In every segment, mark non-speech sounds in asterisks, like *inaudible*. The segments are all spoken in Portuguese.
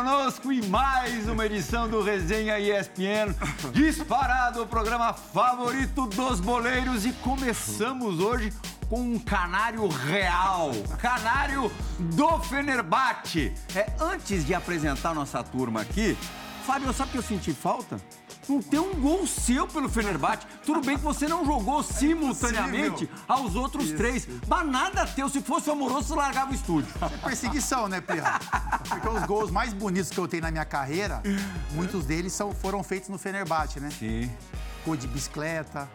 conosco em mais uma edição do Resenha ESPN. Disparado o programa favorito dos boleiros e começamos hoje com um canário real, canário do Fenerbahçe. É, antes de apresentar nossa turma aqui, Fábio, sabe o que eu senti falta? Não ter um gol seu pelo Fenerbahçe. Tudo bem que você não jogou simultaneamente aos outros Isso. três, mas nada teu. Se fosse amoroso, você largava o estúdio. É perseguição, né, Pirra? Porque os gols mais bonitos que eu tenho na minha carreira, muitos deles são, foram feitos no Fenerbahçe, né? Sim. Gol de bicicleta,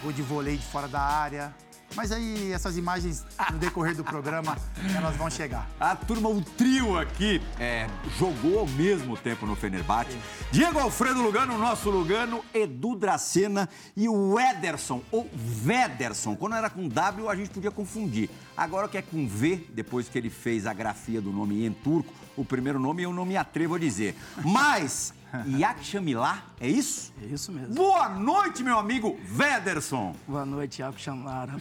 gol de vôlei de fora da área. Mas aí essas imagens no decorrer do programa *laughs* elas vão chegar. A turma, o trio aqui é, jogou ao mesmo tempo no Fenerbahçe. Diego Alfredo Lugano, nosso Lugano, Edu Dracena e o Ederson, ou Vederson. Quando era com W a gente podia confundir. Agora que é com V, depois que ele fez a grafia do nome em turco, o primeiro nome eu não me atrevo a dizer. Mas *laughs* Yakshamilar, é isso? É isso mesmo. Boa noite, meu amigo Vederson. Boa noite, Yakshamilar.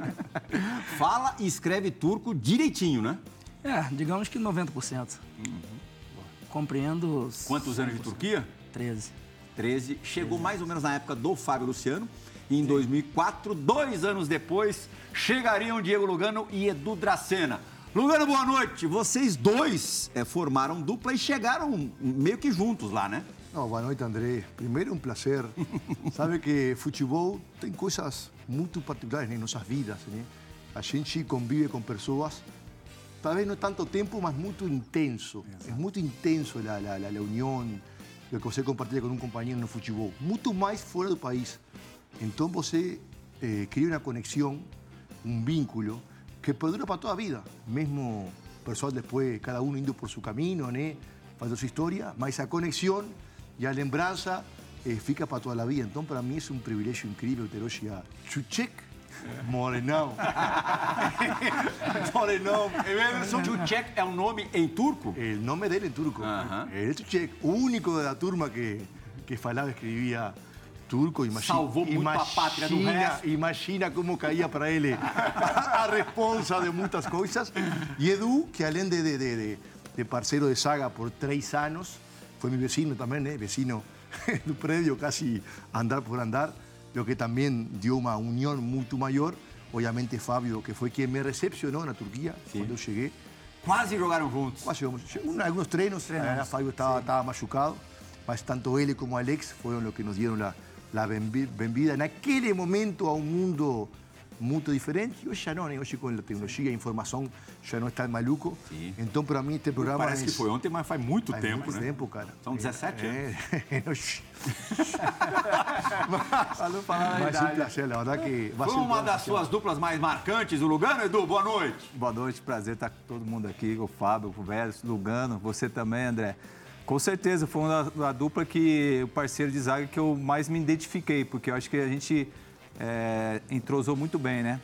*laughs* Fala e escreve turco direitinho, né? É, digamos que 90%. Uhum. Compreendo. Os... Quantos anos de Turquia? 13. 13. Chegou 13. mais ou menos na época do Fábio Luciano. E em Sim. 2004, dois anos depois, chegariam Diego Lugano e Edu Dracena. Lugano, boa noite. Vocês dois é, formaram dupla e chegaram meio que juntos lá, né? Não, boa noite, André. Primeiro, um prazer. *laughs* Sabe que futebol tem coisas muito particulares em nossas vidas, né? A gente convive com pessoas, talvez não tanto tempo, mas muito intenso. É muito intenso a, a, a união, o que você compartilha com um companheiro no futebol. Muito mais fora do país. Então você eh, cria uma conexão, um vínculo que perdura para toda a vida. Mesmo pessoal depois, cada um indo por seu caminho, né? fazendo sua história, mas a conexão e a lembrança eh, fica para toda a vida. Então, para mim, é um privilégio incrível ter hoje a Chuchek Morenão. *laughs* Morenão. Chuchek é um nome em turco? O nome dele em turco. Uh -huh. É Chuchek, o único da turma que, que falava, escrevia turco. Imagina, Salvou muito imagina, a pátria do resto. Imagina como caía para ele *laughs* a responsa de muitas coisas. E Edu, que além de, de, de, de parceiro de saga por três anos, foi meu vecino também, né? vecino *laughs* do prédio, quase andar por andar, o que também deu uma união muito maior. Obviamente, Fábio, que foi quem me recepcionou na Turquia, Sim. quando eu cheguei. Quase jogaram juntos. Quase jogamos. Alguns treinos, treinos. Fábio estava machucado, mas tanto ele como Alex foram os que nos deram a la bem-vinda naquele momento a um mundo muito diferente. E hoje já não, né? Hoje com a tecnologia, a informação já não está maluco. Sim. Então, para mim, este programa... Parece é... que foi ontem, mas faz muito faz tempo, mais né? tempo, cara. São 17 é, anos. mas, falar mas é um prazer, a verdade que... Foi uma das suas duplas mais marcantes do Lugano, Edu? Boa noite. Boa noite, prazer estar com todo mundo aqui, o Fábio, o Vélez, Lugano, você também, André. Com certeza, foi uma da dupla que o parceiro de zaga que eu mais me identifiquei, porque eu acho que a gente é, entrosou muito bem, né?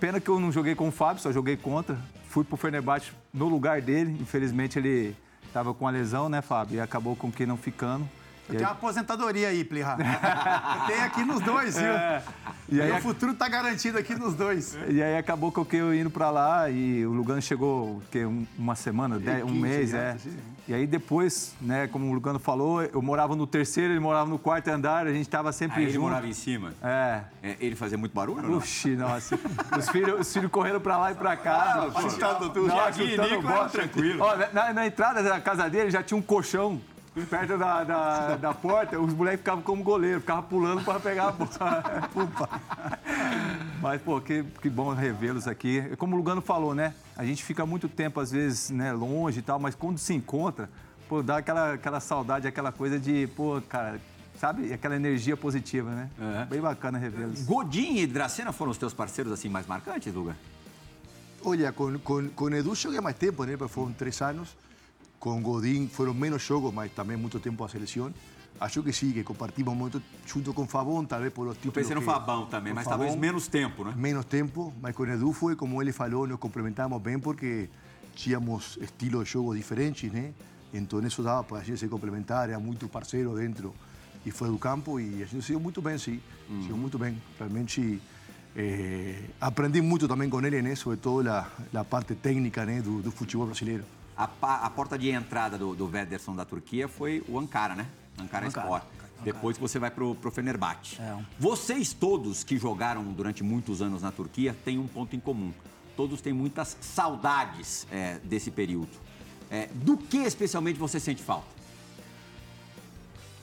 Pena que eu não joguei com o Fábio, só joguei contra. Fui pro Fenerbahçe no lugar dele. Infelizmente ele estava com a lesão, né, Fábio? E acabou com que não ficando. Tem uma aposentadoria aí, Plirra. *laughs* tem aqui nos dois, viu? É. E aí, o futuro está garantido aqui nos dois. E aí acabou que eu indo para lá e o Lugano chegou que, uma semana, dez, um mês, é. E aí depois, né, como o Lugano falou, eu morava no terceiro, ele morava no quarto andar, a gente estava sempre aí junto. ele morava em cima? É. é ele fazia muito barulho? Oxi, nossa. os, filhos, os filhos correram para lá e para cá. Ah, chutando tudo. Não, aqui, Nico, tranquilo. Ó, na, na entrada da casa dele já tinha um colchão perto da, da, da, porta, os moleques ficavam como goleiro, ficavam pulando para pegar a bola. *laughs* Mas, pô, que, que bom revê-los aqui. Como o Lugano falou, né? A gente fica muito tempo, às vezes, né, longe e tal, mas quando se encontra, pô, dá aquela, aquela saudade, aquela coisa de, pô, cara, sabe? Aquela energia positiva, né? É. Bem bacana revê-los. Godin e Dracena foram os teus parceiros, assim, mais marcantes, Luga? Olha, com, com, com Edu joguei mais tempo, né? Foram três anos. Com Godín foram menos jogos, mas também muito tempo a seleção. Acho que sim, que compartimos muito junto com Fabão, talvez por os títulos. Eu pensei no Fabão também, mas Fabão, talvez menos tempo, né? Menos tempo, mas com Edu foi, como ele falou, nos complementamos bem porque tínhamos estilos de jogo diferentes, né? Então isso dava para a gente se complementar, era muito parceiro dentro e fora do campo e a gente se deu muito bem, sim. Uhum. Se deu muito bem. Realmente eh, aprendi muito também com ele, né? Sobretudo a, a parte técnica né, do, do futebol brasileiro. A, pa- a porta de entrada do, do Wederson da Turquia foi o Ankara, né? Ankara, Ankara. Sport. Depois você vai pro, pro Fenerbahçe. É. Vocês todos que jogaram durante muitos anos na Turquia têm um ponto em comum. Todos têm muitas saudades é, desse período. É, do que especialmente você sente falta?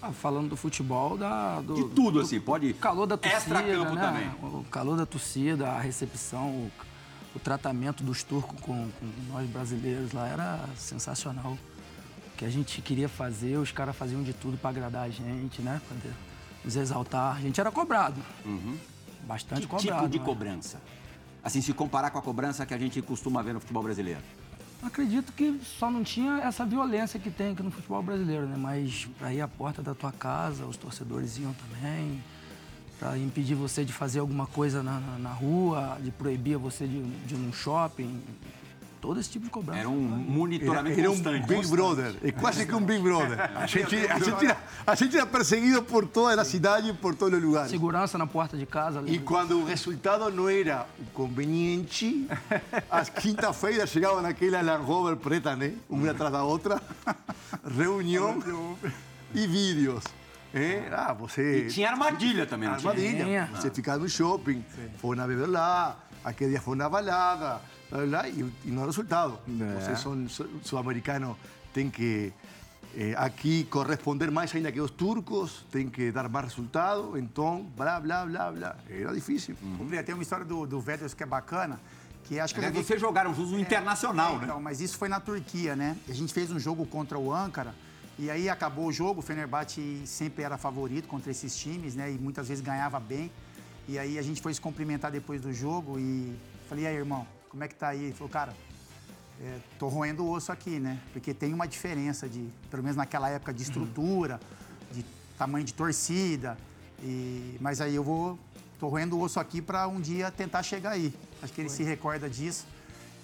Ah, falando do futebol, da, do, De tudo, do assim, pode- calor da torcida, Extra-campo né? também. O calor da torcida, a recepção, o, o tratamento dos turcos com, com nós brasileiros lá era sensacional. O que a gente queria fazer, os caras faziam de tudo para agradar a gente, né? Pra nos exaltar. A gente era cobrado. Bastante Que cobrado. tipo de né? cobrança? Assim, se comparar com a cobrança que a gente costuma ver no futebol brasileiro. Acredito que só não tinha essa violência que tem aqui no futebol brasileiro, né? Mas para ir à porta da tua casa, os torcedores iam também. Para impedir você de fazer alguma coisa na, na, na rua, de proibir você de, de ir num shopping. Todo esse tipo de cobrança. Era um Era, monitoramento era um constante. Big Brother, é quase que um Big Brother. *laughs* A gente, a gente, era, a gente era perseguido por toda a cidade e por todos os lugares. Segurança na porta de casa. E quando o resultado não era conveniente, às quinta-feiras chegavam naquela Land Rover preta, né? Uma atrás da outra, *laughs* reunião e vídeos. É, ah, você... E tinha armadilha também, não tinha? Armadilha. Tinha. Você ficar no shopping, foi na beber lá, aquele dia foi na balada, blá, e, e não resultado. Vocês são su- sul-americanos, tem que eh, aqui corresponder mais ainda que os turcos, tem que dar mais resultado, então, blá, blá, blá, blá. Era difícil. Plea, Tem uma história do, do Vedas que é bacana, que acho que Aliás, vocês jogaram juntos no Internacional, É, né? Então, mas isso foi na Turquia, né? A gente fez um jogo contra o Ankara e aí acabou o jogo, o Fenerbahçe sempre era favorito contra esses times, né? E muitas vezes ganhava bem. E aí a gente foi se cumprimentar depois do jogo e falei, e aí, irmão, como é que tá aí? Ele falou, cara, é, tô roendo o osso aqui, né? Porque tem uma diferença de, pelo menos naquela época, de estrutura, de tamanho de torcida. E, mas aí eu vou, tô roendo o osso aqui para um dia tentar chegar aí. Acho que ele se recorda disso.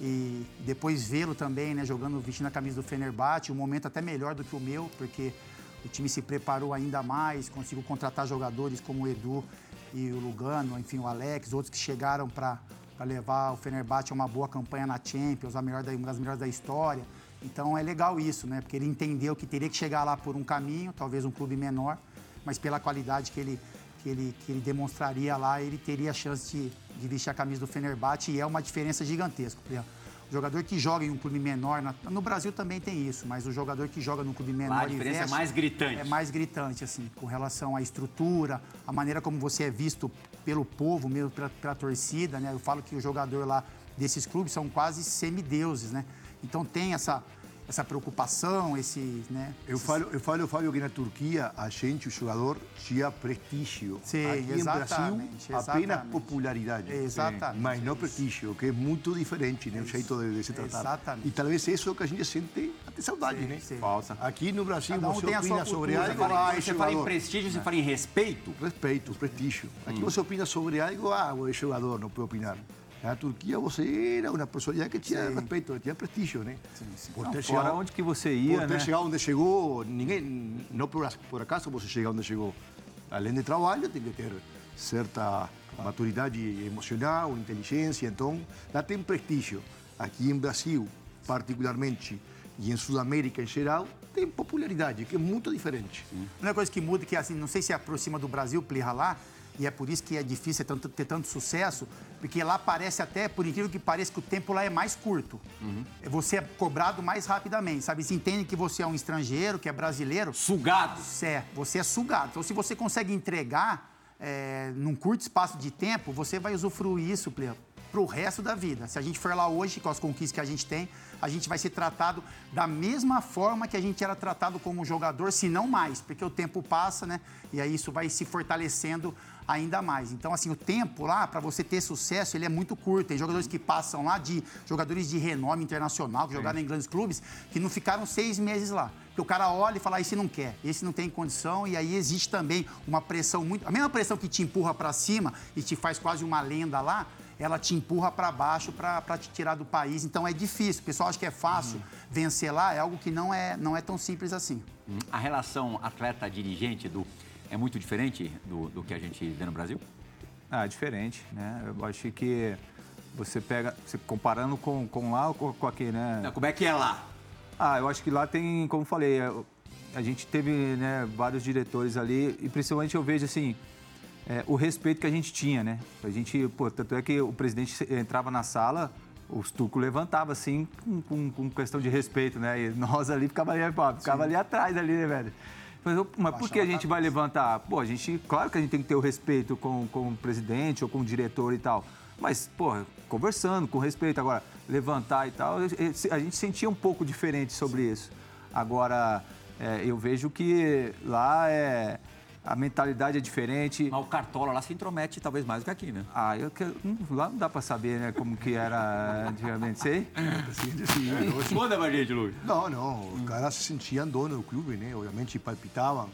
E depois vê-lo também, né, jogando, vestindo a camisa do Fenerbahçe, um momento até melhor do que o meu, porque o time se preparou ainda mais, conseguiu contratar jogadores como o Edu e o Lugano, enfim, o Alex, outros que chegaram para levar o Fenerbahçe a uma boa campanha na Champions, a melhor da, uma das melhores da história. Então é legal isso, né? Porque ele entendeu que teria que chegar lá por um caminho, talvez um clube menor, mas pela qualidade que ele, que ele, que ele demonstraria lá, ele teria a chance de, de vestir a camisa do Fenerbahçe e é uma diferença gigantesca. O jogador que joga em um clube menor, no Brasil também tem isso, mas o jogador que joga num clube menor Lá a diferença é veste, mais gritante. É mais gritante, assim, com relação à estrutura, a maneira como você é visto pelo povo, mesmo pela, pela torcida, né? Eu falo que o jogador lá desses clubes são quase semideuses, né? Então tem essa, essa preocupação, esse, né? Eu falo, eu falo, Fábio, que na Turquia a gente, o jogador, tinha prestígio. Sim, Aqui em Brasil, exatamente, apenas exatamente. popularidade. Exatamente, Mas não prestígio, que é muito diferente, né? O jeito de, de se tratar. Exatamente. E talvez isso é o que a gente sente até saudade, Sim, né? sim. Falsa. Aqui no Brasil, Cada um você tem a sua opina sobre cultura, algo, né? ah, é Você fala em prestígio, você fala em respeito. Respeito, prestígio. Aqui você opina sobre algo, ah, é jogador, não pode opinar. Na Turquia você era uma personalidade que tinha respeito, tinha prestígio, né? Por ter chegado- onde que você ia, por ter né? chegado onde chegou, ninguém, não por, por acaso você chega onde chegou. Além de trabalho, tem que ter certa maturidade emocional, inteligência, então lá tem prestígio. Aqui em Brasil, particularmente, e em Sudamérica em geral, tem popularidade, que é muito diferente. A única coisa que muda, é que assim, não sei se aproxima do Brasil, Plirra lá, e é por isso que é difícil ter tanto, ter tanto sucesso, porque lá parece até, por incrível que pareça, que o tempo lá é mais curto. Você é cobrado mais rapidamente, sabe? Se entende que você é um estrangeiro, que é brasileiro, Sugados. você é, você é sugado. Então, se você consegue entregar é, num curto espaço de tempo, você vai usufruir isso para o resto da vida. Se a gente for lá hoje, com as conquistas que a gente tem, a gente vai ser tratado da mesma forma que a gente era tratado como jogador, se não mais, porque o tempo passa, né? E aí isso vai se fortalecendo ainda mais. Então, assim, o tempo lá, para você ter sucesso, ele é muito curto. Tem jogadores que passam lá, de jogadores de renome internacional, que jogaram em grandes clubes, que não ficaram seis meses lá. Porque o cara olha e fala, ah, esse não quer, esse não tem condição, e aí existe também uma pressão muito. A mesma pressão que te empurra para cima e te faz quase uma lenda lá, ela te empurra para baixo para te tirar do país. Então é difícil. O pessoal acha que é fácil vencer lá, é algo que não é, não é tão simples assim. A relação atleta-dirigente do é muito diferente do, do que a gente vê no Brasil? Ah, diferente, né? Eu acho que você pega, você comparando com, com lá ou com, aqui, né? Não, Como é que é lá? Ah, eu acho que lá tem, como falei, é, a gente teve né, vários diretores ali e principalmente eu vejo assim é, o respeito que a gente tinha, né? A gente, pô, tanto é que o presidente entrava na sala, os turcos levantavam assim com, com, com questão de respeito, né? E nós ali ficava ali, pô, ficava ali atrás ali, né, velho? Mas, por que a gente vai levantar? Pô, a gente, claro que a gente tem que ter o respeito com, com o presidente ou com o diretor e tal. Mas, pô, conversando, com respeito. Agora, levantar e tal, a gente sentia um pouco diferente sobre isso. Agora, eh, eu vejo que lá é, a mentalidade é diferente. Mas o Cartola lá se intromete talvez mais do que aqui, né? Ah, eu que, hum, lá não dá pra saber, né, como que era antigamente, sei? Sim, *laughs* sim. Responda pra gente, Luiz. Não, não, os caras se sentiam dono do clube, né? Obviamente palpitavam.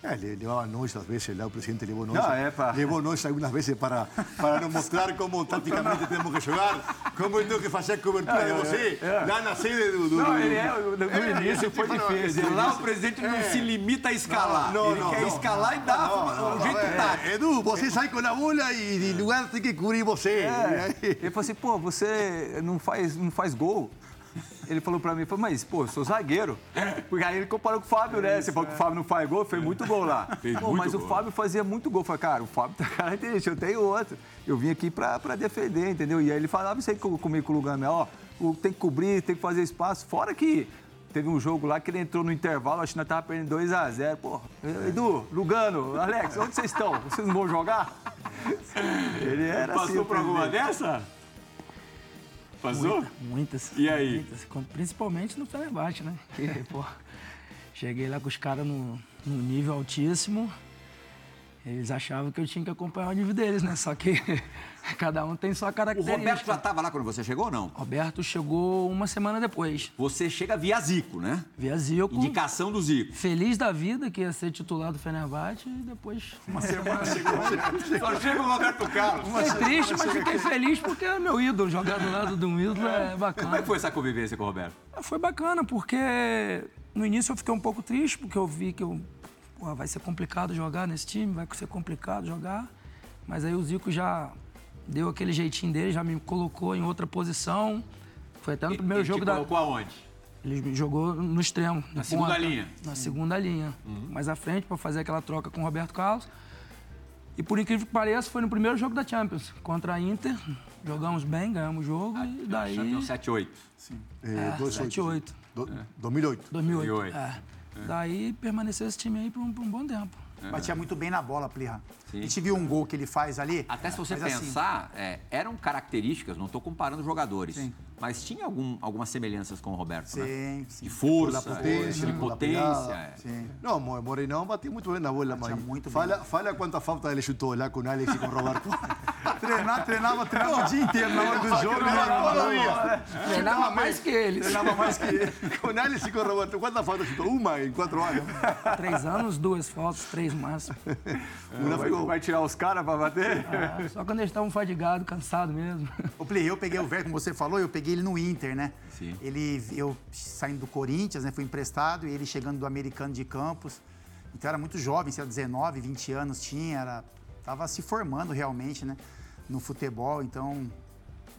É, le- levavam nós, às vezes, lá o presidente. Não, é, pá. Levou nós algumas vezes para, para nos mostrar como taticamente temos que jogar, como eu tenho que fazer a cobertura de você, lá na sede do... do Não, ele é, no É, início esse foi tipo, não, difícil. Lá o presidente não se limita a escalar. Não, Ele não, quer escalar e dá um jeito é, tático. Edu, você sai com a bola e de lugar tem que cobrir você. Ele falou assim, pô, você não faz, não faz gol. Ele falou pra mim, falou, mas, pô, eu sou zagueiro. Porque aí ele comparou com o Fábio, né? Você falou que o Fábio não faz gol, fez muito gol lá. *laughs* Pô, mas o Fábio fazia muito gol. Eu falei, cara, o Fábio tá característico, eu tenho outro. Eu vim aqui pra, pra defender, entendeu? E aí ele falava isso aí com- comigo com o Lugano, ó, o- tem que cobrir, tem que fazer espaço. Fora que teve um jogo lá que ele entrou no intervalo, acho que nós tava perdendo 2x0. Pô, Edu, Lugano, Alex, onde vocês estão? Vocês não vão jogar? *laughs* Ele era assim. Passou o por alguma dessa? Passou? Muitas. E aí? muitas. Principalmente no Fenerbahçe, né? *laughs* Que, pô, cheguei lá com os caras no, num nível altíssimo. Eles achavam que eu tinha que acompanhar o nível deles, né? Só que *laughs* cada um tem sua O característica. Roberto já estava lá quando você chegou ou não? Roberto chegou uma semana depois. Você chega via Zico, né? Via Zico. Indicação do Zico. Feliz da vida que ia ser titular do Fenerbahçe e depois uma semana *laughs* Só chega o Roberto Carlos. Fiquei triste, mas fiquei feliz porque é meu ídolo. Jogar do lado de um ídolo é Como bacana. é que foi essa convivência com o Roberto? Foi bacana, porque no início eu fiquei um pouco triste, porque eu vi que eu, pô, vai ser complicado jogar nesse time, vai ser complicado jogar. Mas aí o Zico já deu aquele jeitinho dele, já me colocou em outra posição. Foi até no primeiro Ele jogo te da. colocou aonde? Ele me jogou no extremo. Na no segunda ponta, linha? Na segunda linha. Mais à frente, para fazer aquela troca com o Roberto Carlos. E por incrível que pareça, foi no primeiro jogo da Champions, contra a Inter. Jogamos bem, ganhamos o jogo e daí. Champions 7-8. É, dois, 7, oito. 8. Do- 2008. 2008. 2008. É. Daí permaneceu esse time aí por um, por um bom tempo. Batia muito bem na bola, Plirra. A gente viu um gol que ele faz ali. Até se você mas assim, pensar, é, eram características, não estou comparando jogadores, Sim. Mas tinha algum- algumas semelhanças com o Roberto, né? Sim, sim. De força, Pela potência, de pela potência. pegada. é. Sim. Não, Mo- Morenão bateu muito bem na bola, mas muito bem. fala, fala quantas faltas ele chutou lá com o Alex e com o Roberto. *laughs* Treinar, treinava, treinava o dia inteiro na hora do jogo. Treinava mais que eles. Treinava mais que ele. Com o Alex e com o Roberto. Quantas faltas chutou? Uma em quatro anos. Três anos, duas faltas, três máximo. Uma Vai, ficou... vai tirar os caras pra bater? Ah, Só quando eles estavam fadigados, cansados mesmo. O Plirra, eu peguei o Ver, como você falou, eu peguei ele no Inter, né? Sim. Ele, eu saindo do Corinthians, né? Fui emprestado e ele chegando do Americano de Campos. Então era muito jovem, lá, 19, 20 anos tinha, era, tava se formando realmente, né? No futebol, então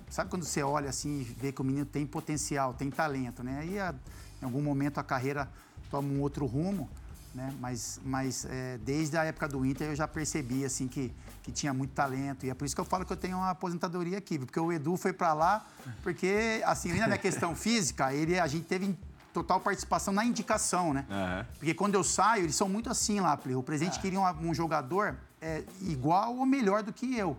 sabe quando você olha assim e vê que o menino tem potencial, tem talento, né? Aí a- em algum momento a carreira toma um outro rumo, né? Mas, mas é, desde a época do Inter eu já percebi assim que, que tinha muito talento e é por isso que eu falo que eu tenho uma aposentadoria aqui, porque o Edu foi para lá porque assim ainda na questão *laughs* física ele a gente teve total participação na indicação, né? Aham. Porque quando eu saio, eles são muito assim lá. O presidente queria um, um jogador é, igual ou melhor do que eu.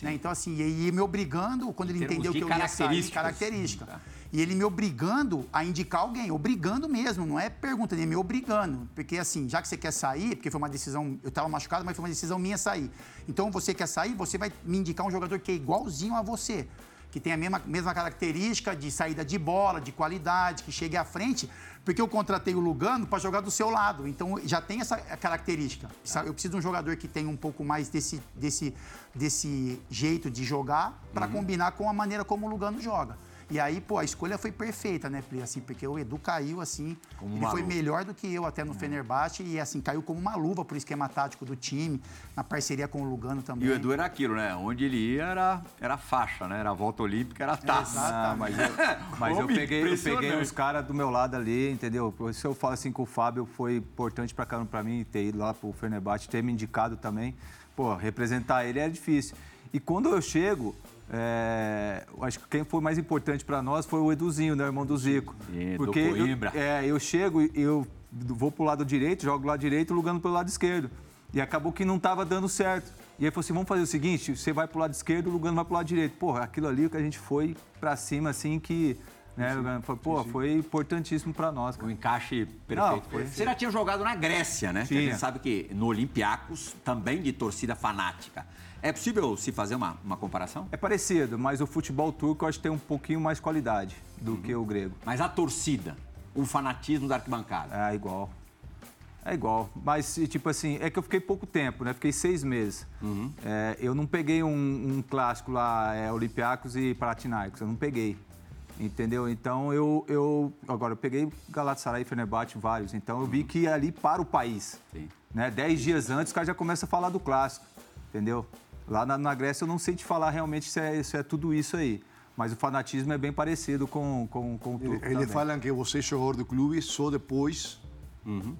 Né? Então, assim, e, e me obrigando, quando ele termos entendeu de que eu ia sair, característica. Tá. E ele me obrigando a indicar alguém, obrigando mesmo, não é pergunta, ele me obrigando. Porque assim, já que você quer sair, porque foi uma decisão, eu estava machucado, mas foi uma decisão minha sair. Então você quer sair, você vai me indicar um jogador que é igualzinho a você. Que tem a mesma, mesma característica de saída de bola, de qualidade, que chegue à frente, porque eu contratei o Lugano para jogar do seu lado. Então já tem essa característica. Sabe, Eu preciso de um jogador que tenha um pouco mais desse, desse, desse jeito de jogar para combinar com a maneira como o Lugano joga. E aí, pô, a escolha foi perfeita, né, Pli? Assim, porque o Edu caiu, assim, Como ele foi luva. melhor do que eu até no Fenerbahçe e, assim, caiu como uma luva pro esquema tático do time, na parceria com o Lugano também. E o Edu era aquilo, né? Onde ele ia era, era faixa, né? Era a volta olímpica, era taça. Ah, mas eu, mas eu peguei, eu peguei os caras do meu lado ali, entendeu? Por isso eu falo assim que o Fábio foi importante pra caramba pra mim ter ido lá pro Fenerbahçe, ter me indicado também. Pô, representar ele era difícil. E quando eu chego, é, acho que quem foi mais importante pra nós foi o Eduzinho, né, irmão do Zico. Sim, do Porque eu, é, eu chego e eu vou pro lado direito, jogo pro lado direito, lugando pelo lado esquerdo. E acabou que não tava dando certo. E aí falou assim, vamos fazer o seguinte, você vai pro lado esquerdo, o Lugano vai pro lado direito. Porra, aquilo ali que a gente foi pra cima, assim, que... Né, Lugano, foi, pô, foi importantíssimo pra nós, O cara. encaixe perfeito. Não, foi- Você já tinha jogado na Grécia, né? Que a gente sabe que no Olympiacos, também de torcida fanática. É possível se fazer uma, uma comparação? É parecido, mas o futebol turco eu acho que tem um pouquinho mais qualidade do Uhum. que o grego. Mas a torcida, o fanatismo da arquibancada. É igual. É igual. Mas, tipo assim, é que eu fiquei pouco tempo, né? Fiquei seis meses. Uhum. É, eu não peguei um, um clássico lá, é, Olympiacos e Panathinaikos. Eu não peguei. Entendeu? Então, eu, eu... Agora, eu peguei Galatasaray e Fenerbahçe, vários. Então, eu vi que ia ali para o país. Uhum. Sim. Né? Dez dias antes, os caras já começam a falar do clássico. Entendeu? Lá na, na Grécia, eu não sei te falar realmente se é, se é tudo isso aí. Mas o fanatismo é bem parecido com, com, com o turco Eles também. falam que você é jogador do clube só depois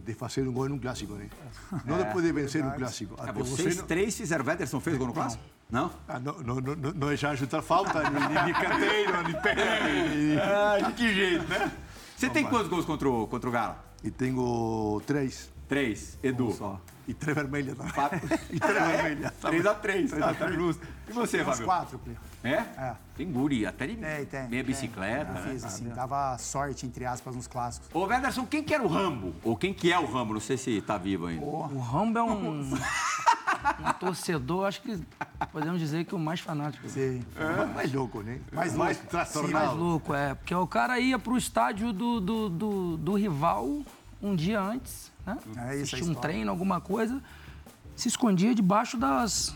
de fazer um gol num clássico, né? *laughs* Não depois de vencer um clássico. É, vocês não- três fizeram. Wederson fez gol no clássico? Não? Ah, não, não, não, não, não deixaram chutar falta, *laughs* nem canteiro, nem pênalti. Ah, de que jeito, né? Você tem quantos gols contra o, contra o Galo? E tenho três. Três. Edu. só. E três vermelhas também. Fábio. *laughs* E três vermelhas. Três a três. Tá, tá justo. E você, Tem Fábio? quatro, Pli. É? É. Tem guri, até de Tem, tem. meia tem. bicicleta. Eu né? fiz, assim, dava sorte, entre aspas, nos clássicos. Ô, Wederson, quem que era o Rambo? Ou quem que é o Rambo? Não sei se tá vivo ainda. O Rambo é um, um torcedor, acho que podemos dizer que o mais fanático. Sim. Mais louco, né? Mais mais louco. Mais trastornado. louco, é. Porque o cara ia pro estádio do, do, do, do rival um dia antes, né? É isso Assistia um treino, alguma coisa, se escondia debaixo das.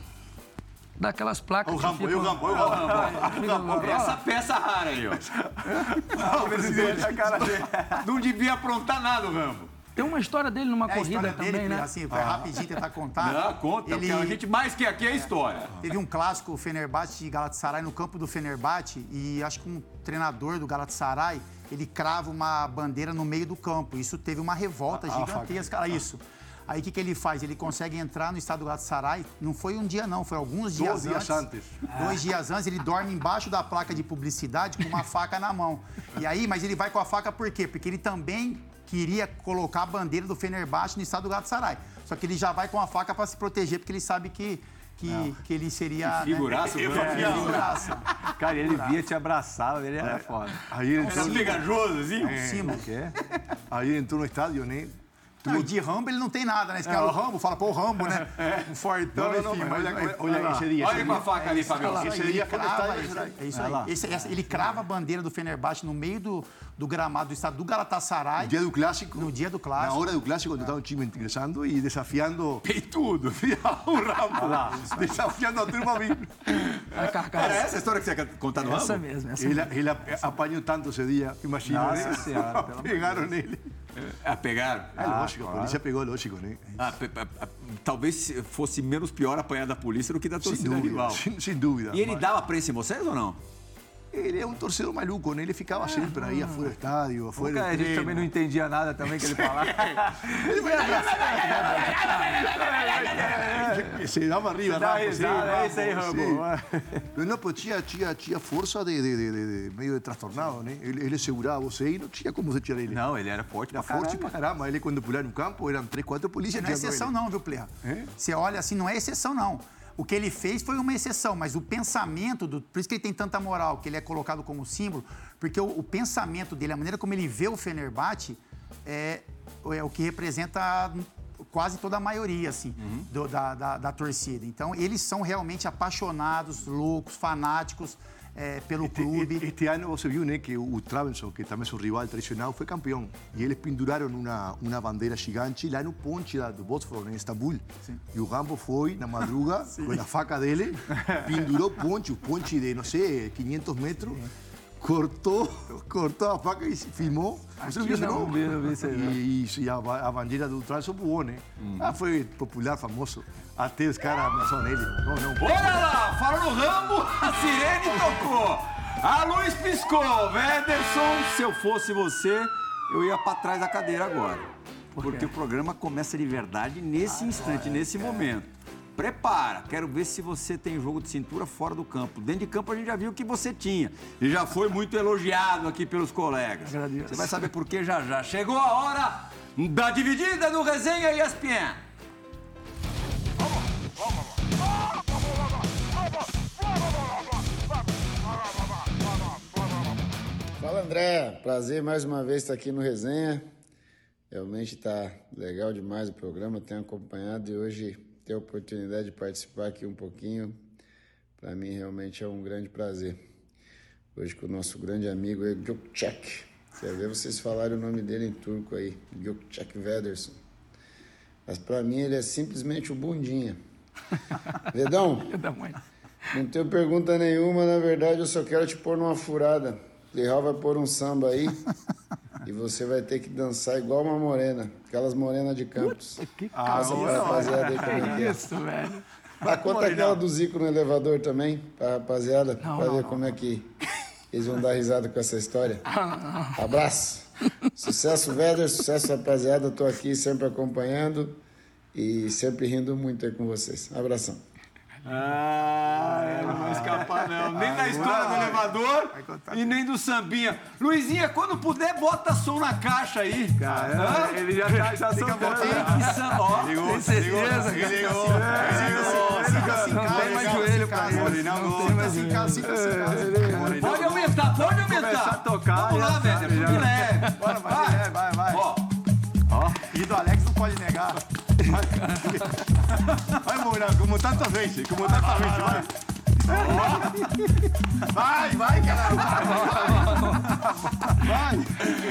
daquelas placas O que Rambo, ficam- eu Rambo, eu Rambo. Fica lá, Essa peça rara aí, ó. *laughs* Não, presidente. A cara dele. Não devia aprontar nada o Rambo. Tem uma história dele numa É a corrida história também, dele, né? assim, vai rapidinho tentar contar. Não, conta. Ele porque A gente mais que aqui é história. teve um clássico Fenerbahçe e Galatasaray no campo do Fenerbahçe e acho que um treinador do Galatasaray, ele crava uma bandeira no meio do campo. Isso teve uma revolta gigantesca. Ah, isso. Aí o que, que ele faz? Ele consegue entrar no estado do Galatasaray, não foi um dia não, foi alguns dias, Dois dias antes. Dois dias antes, ele dorme embaixo da placa de publicidade com uma faca na mão. E aí, mas ele vai com a faca por quê? Porque ele também queria colocar a bandeira do Fenerbahçe no estado do Galatasaray. Só que ele já vai com a faca para se proteger, porque ele sabe que, que, que ele seria... Que figuraça, né? É, figuraça. Cara, ele via, te abraçava, ele era foda. Aí ele entrou, Era pegajoso, assim? Símbolo. Quê? aí ele entrou no estádio, né? Não, e de Rambo ele não tem nada, né? Esse cara, o Rambo, fala, pô, o Rambo, né? *laughs* Um fortão, Não, não, não, enfim. mas mas- olha, olha esse dia. Olha esse com a faca ali, Fabio. Olha lá, Esse ele crava, é isso Olha lá. aí. Esse- essa- ele crava a bandeira do Fenerbahçe no meio do, do gramado do estado do Galatasaray. No dia do clássico. No dia do Na clássico. hora do clássico, quando estava o time ingressando e desafiando Tem tudo. o Rambo. desafiando a turma a vir. A carcaça. Era essa a história que você quer contar no Essa Rambo? mesmo, essa Ele, mesmo. ele apanhou tanto esse dia, imagina, Nossa né? Senhora, pelo amor de Pegaram nele. Ah, pegaram? É lógico, a polícia pegou, lógico, né? Ah, pe- pe- pe- talvez fosse menos pior apanhar da polícia do que da Sem torcida dúvida, rival. sem, sem dúvida. E ele Mas dava prensa em vocês ou não? Ele é um torcedor maluco, né? Ele ficava sempre aí, afuera do estádio, afuera Nunca, do a gente treino. também não entendia nada também que ele falava. *laughs* Se dava arriba, Rambo, risada, é isso aí, sim. Não, pô, tinha, tinha, tinha força de, de, de, de, meio de trastornado, né? Ele, ele segurava você e não tinha como você tirar ele. Não, ele era forte Era pra forte caralho. pra caramba. Ele, quando pular no campo, eram três, quatro polícias Não é exceção ele. não, viu, Plea? Você olha assim, não é exceção não. O que ele fez foi uma exceção, mas o pensamento, do, por isso que ele tem tanta moral, que ele é colocado como símbolo, porque o, o pensamento dele, a maneira como ele vê o Fenerbahçe, é, é o que representa quase toda a maioria, assim, do- da, da, da torcida. Então, eles são realmente apaixonados, loucos, fanáticos é, pelo clube. Este, este ano você viu né, que o Travenson, que também é seu rival tradicional, foi campeão. E eles penduraram uma, uma bandeira gigante lá *laughs* no ponte do Bósforo, em Istambul. E o Rambo foi, na madruga, com a faca dele, pendurou o ponte, o ponte de, não sei, 500 metros, cortou, cortou a faca e se filmou. Você não viu isso, não, não? vi, vi. E, e a, ba- a bandeira do Ultrason voou, né? Ah, foi popular, famoso. Até os caras abraçaram nele. Não, não. Olha lá, falou no Rambo, *laughs* a sirene tocou. A luz piscou. Wederson, se eu fosse você, eu ia pra trás da cadeira agora. Porque o programa começa de verdade nesse instante, nesse momento. Prepara, quero ver se você tem jogo de cintura fora do campo. Dentro de campo a gente já viu que você tinha. E já foi muito elogiado aqui pelos colegas. Agradeço. Você vai saber por que já já. Chegou a hora da dividida do Resenha ESPN. Fala André, prazer mais uma vez estar aqui no Resenha. Realmente está legal demais o programa, tenho acompanhado e hoje ter a oportunidade de participar aqui um pouquinho, para mim realmente é um grande prazer. Hoje com o nosso grande amigo é Gökçek. Quer ver vocês falarem o nome dele em turco aí, Gökçek Vederson. Mas para mim ele é simplesmente o bundinha. *laughs* Vedão, não tenho pergunta nenhuma, na verdade eu só quero te pôr numa furada. Leal vai pôr um samba aí e você vai ter que dançar igual uma morena, aquelas morenas de Campos. Que Passa pra rapaziada aí como é que é. isso, velho. Ah, conta aquela do Zico no elevador também, pra rapaziada, Não, pra não, ver não. como é que eles vão dar risada com essa história. Abraço. Sucesso, Véder, sucesso, rapaziada. Tô aqui sempre acompanhando e sempre rindo muito aí com vocês. Abração. Ah, não vai escapar não. Nem da história do elevador e nem do sambinha. Luizinha, quando puder, bota som na caixa aí. Cara, ele já tá já soltando. Que samba, ó. Tem certeza? Ligou, Não tem mais joelho ele. Não tem mais Assim, joelho. casa, assim. Pode aumentar, pode aumentar. Começar a tocar, Vamos lá, velho. Que leve. Bora, vai, vai, vai. Ó, E do Alex não pode negar. *laughs* Vai, Moura, como tantas vezes, como tantas vezes, vai. Vai, vai, caralho.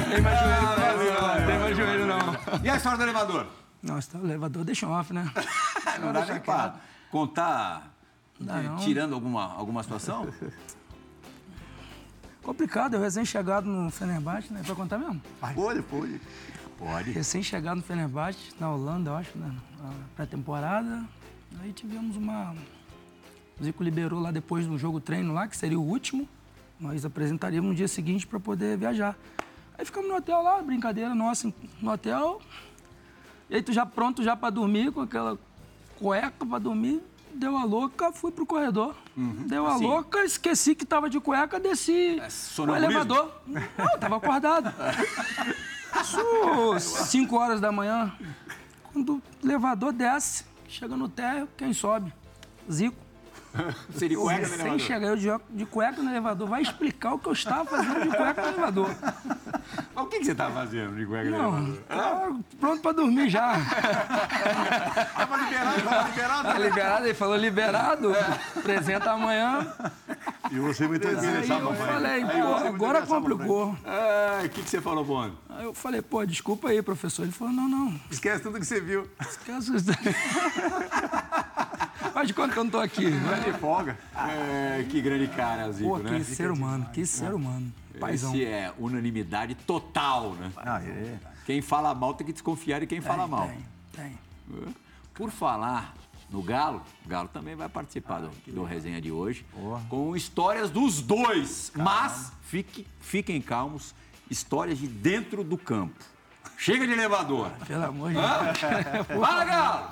Tem mais joelho pra ele, não. Tem mais joelho, não. e a história do elevador? Nossa, o elevador deixa off, né? *laughs* Não dá nem pra contar Dá eh, não. tirando alguma, alguma situação? Complicado, eu recém-chegado no Fenerbahçe, né? Vai contar mesmo? Pode, pode. Pode. Recém-chegado no Fenerbahçe, na Holanda, eu acho, né? Na pré-temporada. Aí tivemos uma... O Zico liberou lá depois do jogo treino lá, que seria o último. Nós apresentaríamos no dia seguinte para poder viajar. Aí ficamos no hotel lá, brincadeira nossa no hotel. E aí tu já pronto já para dormir, com aquela cueca para dormir. Deu a louca, fui pro corredor. Deu a assim. louca, esqueci que tava de cueca, desci o sonambulismo? elevador. Não, tava acordado. *laughs* Isso, 5 horas da manhã. Quando o elevador desce, chega no térreo, quem sobe? Zico. *laughs* Seria cueca Sem elevador. chegar eu de, de cueca no elevador. Vai explicar o que eu estava fazendo de cueca no elevador. Mas o que, que você tá fazendo de cueca Não, elevador? tá pronto pra dormir já. *laughs* Tava liberado, tava liberado. Tá liberado? Ele falou liberado. Apresenta amanhã. E você me tem que Aí eu papai. falei, pô, agora complicou. Ah, O que, que você falou, Bono? Aí eu falei, pô, desculpa aí, professor. Ele falou, não, não, Esquece tudo que você viu. esquece daí. Faz de conta que eu não tô aqui. Vai de folga. É, que grande cara, Zico, Pô, né? que ser humano, que ser humano. Paizão. Esse é unanimidade total, né? Ah, é. Quem fala mal tem que desconfiar de quem fala mal. Tem, tem. Por falar no Galo, o Galo também vai participar do, do resenha de hoje, com histórias dos dois. Mas fique, fiquem calmos, histórias de dentro do campo. Chega de elevador. Pelo amor de Deus. *laughs* Fala, Galo!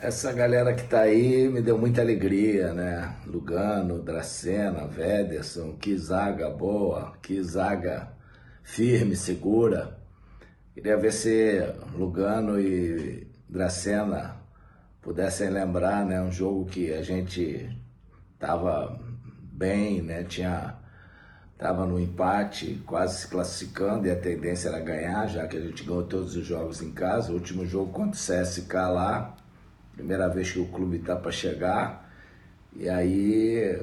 Essa galera que tá aí me deu muita alegria, né? Lugano, Dracena, Vederson, que zaga boa, que zaga firme, segura. Queria ver se Lugano e Dracena pudessem lembrar, né? Um jogo que a gente tava bem, né? Tinha tava no empate, quase se classificando e a tendência era ganhar, já que a gente ganhou todos os jogos em casa. O último jogo contra o CSK lá, primeira vez que o clube está para chegar. E aí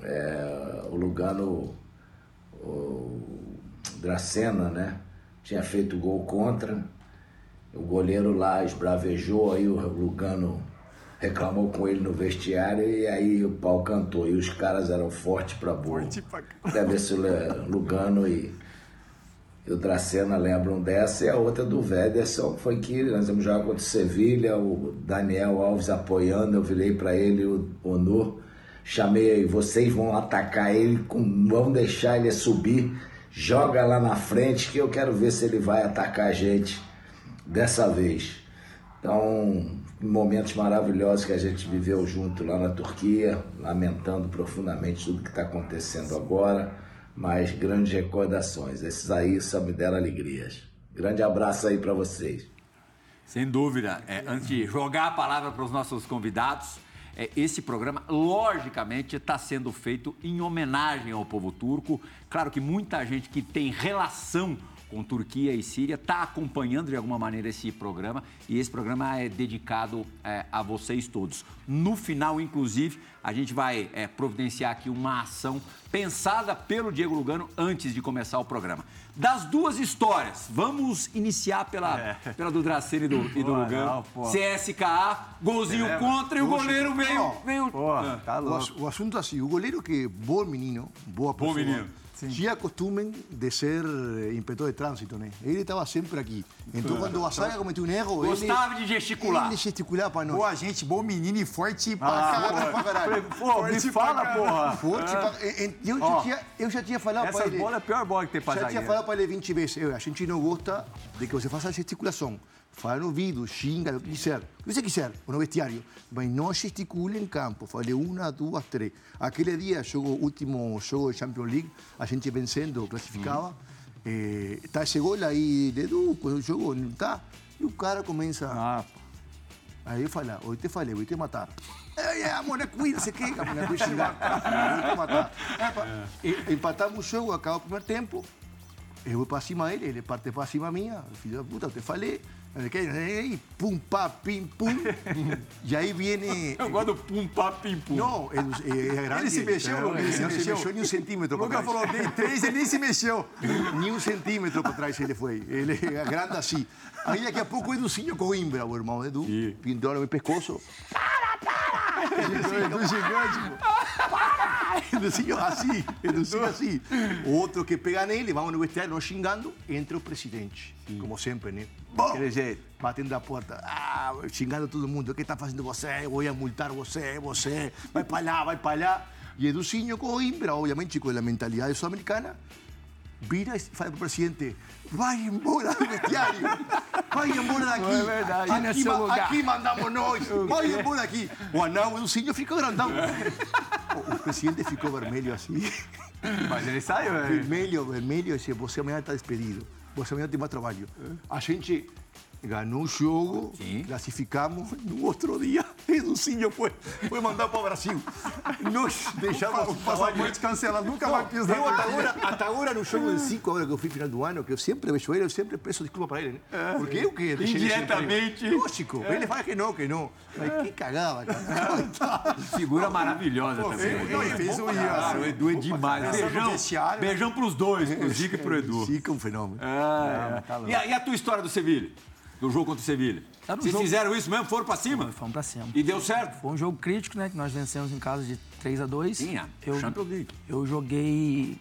é, o Lugano, o Dracena, né? Tinha feito gol contra. O goleiro lá esbravejou, aí o Lugano reclamou com ele no vestiário e aí o pau cantou. E os caras eram fortes pra burro. Forte pra Deve ser o Lugano e, e o Dracena lembram dessa. E a outra do Vederson foi que nós vamos jogar contra o Sevilha, o Daniel Alves apoiando. Eu virei pra ele, o Onur, chamei aí, vocês vão atacar ele, com, vão deixar ele subir. Joga lá na frente que eu quero ver se ele vai atacar a gente dessa vez. Então, momentos maravilhosos que a gente viveu junto lá na Turquia, lamentando profundamente tudo que está acontecendo agora, mas grandes recordações. Esses aí só me deram alegrias. Grande abraço aí para vocês. Sem dúvida. É, antes de jogar a palavra para os nossos convidados, é, esse programa, logicamente, está sendo feito em homenagem ao povo turco. Claro que muita gente que tem relação com Turquia e Síria está acompanhando de alguma maneira esse programa e esse programa é dedicado é, a vocês todos. No final, inclusive, a gente vai é, providenciar aqui uma ação pensada pelo Diego Lugano antes de começar o programa. Das duas histórias, vamos iniciar pela, pela do Dracena e do, e do Pô, Lugano. não. CSKA, golzinho contra e o goleiro veio. veio Pô, Ah. tá O, louco. ass- o assunto é assim, o goleiro que é bom menino, boa pessoa, menino, tinha costume de ser eh, inspetor de trânsito, né? Ele estava sempre aqui. Então, quando a saia cometeu um erro, Gostava ele, de gesticular. ele gesticulava para nós. Boa gente, bom menino e forte pra Ah, caralho. pra caralho. Pô, me Forte pra fala, porra. Forte pra- eh, eh, eu, já tinha, eu já tinha falado para Essa ele... bola é a pior bola que tem pra Já tinha falado para ele 20 vezes, "Eu, a gente não gosta de que você faça gesticulação. Fala no ouvido, xinga, o que quiser. O que você quiser, ou no vestiário. Mas não gesticule em campo. Falei uma, duas, três. Aquele dia, jogo, último jogo de Champions League, a gente vencendo, classificava. Eh, tá esse gol aí, Edu, quando o jogo não tá. E o cara começa... Ah. Aí eu falei, hoje te falei, vou te matar. Ei, a mulher cuida, você quer? A cuida, xingar. Vou te matar. Empatamos o jogo, acaba o primeiro tempo. Eu vou para cima dele, ele parte para cima minha. Filho da puta, eu te falei. Ei, pum, pá, pim, pum. E aí viene... Eu gosto do pum, pá, pim, pum. Não, ele, é grande. Ele se mexeu, Ele ele se não se mexeu. mexeu nem um centímetro para trás. falou, dei três, ele nem se mexeu. Nem um centímetro para trás ele foi. Ele é grande assim. Aí daqui a pouco o Educinho Coimbra, o irmão Edu, no meu pescoço. Do gigante, pô. Educinho assim, Educinho assim. Outro que pega nele, vamos no vestiário, nós xingando, entra o presidente, como sempre, né? Bom, Daquele jeito. batendo a porta, ah, xingando todo mundo, o que está fazendo você? Eu vou multar você, você, vai para lá, vai para lá. E Educinho Coimbra, obviamente com a mentalidade sul-americana, vira e fala pro presidente, vai embora do vestiário, vai embora daqui. Não é verdade. Aqui, ma- lugar. aqui mandamos nós, *laughs* vai embora daqui. O anão, o Educinho ficou grandão. O, o presidente ficou vermelho assim. Mas ele saiu, né? Vermelho, vermelho, e disse, você amanhã está despedido. Você amanhã tem mais trabalho. A gente ganhou o jogo, classificamos, no outro dia, *laughs* Educinho foi, foi mandado para o Brasil. Nós deixamos O passaporte cancelado, nunca vai pisar eu até agora, até agora no jogo de cinco horas que eu fui final do ano, que eu sempre vejo ele, eu sempre peço desculpa para ele, né? Porque eu que deixei ele Indiretamente. emprego. Lógico, ele fala que não, que não. Mas que cagada, cara. *laughs* Figura maravilhosa também. Não, ele fez o o Edu é demais. No Beijão, né? beijão pros dois, pro Zico e pro Edu. Fica um fenômeno. Ah, é. e, a, e a tua história do Sevilha? Do jogo contra o Sevilha? Tá no Vocês jogo. fizeram isso mesmo? Foram pra cima? Fomos pra cima. E deu certo? Foi um jogo crítico, né? Que nós vencemos em casa de 3 a 2 Sim, a eu, Champions League. eu joguei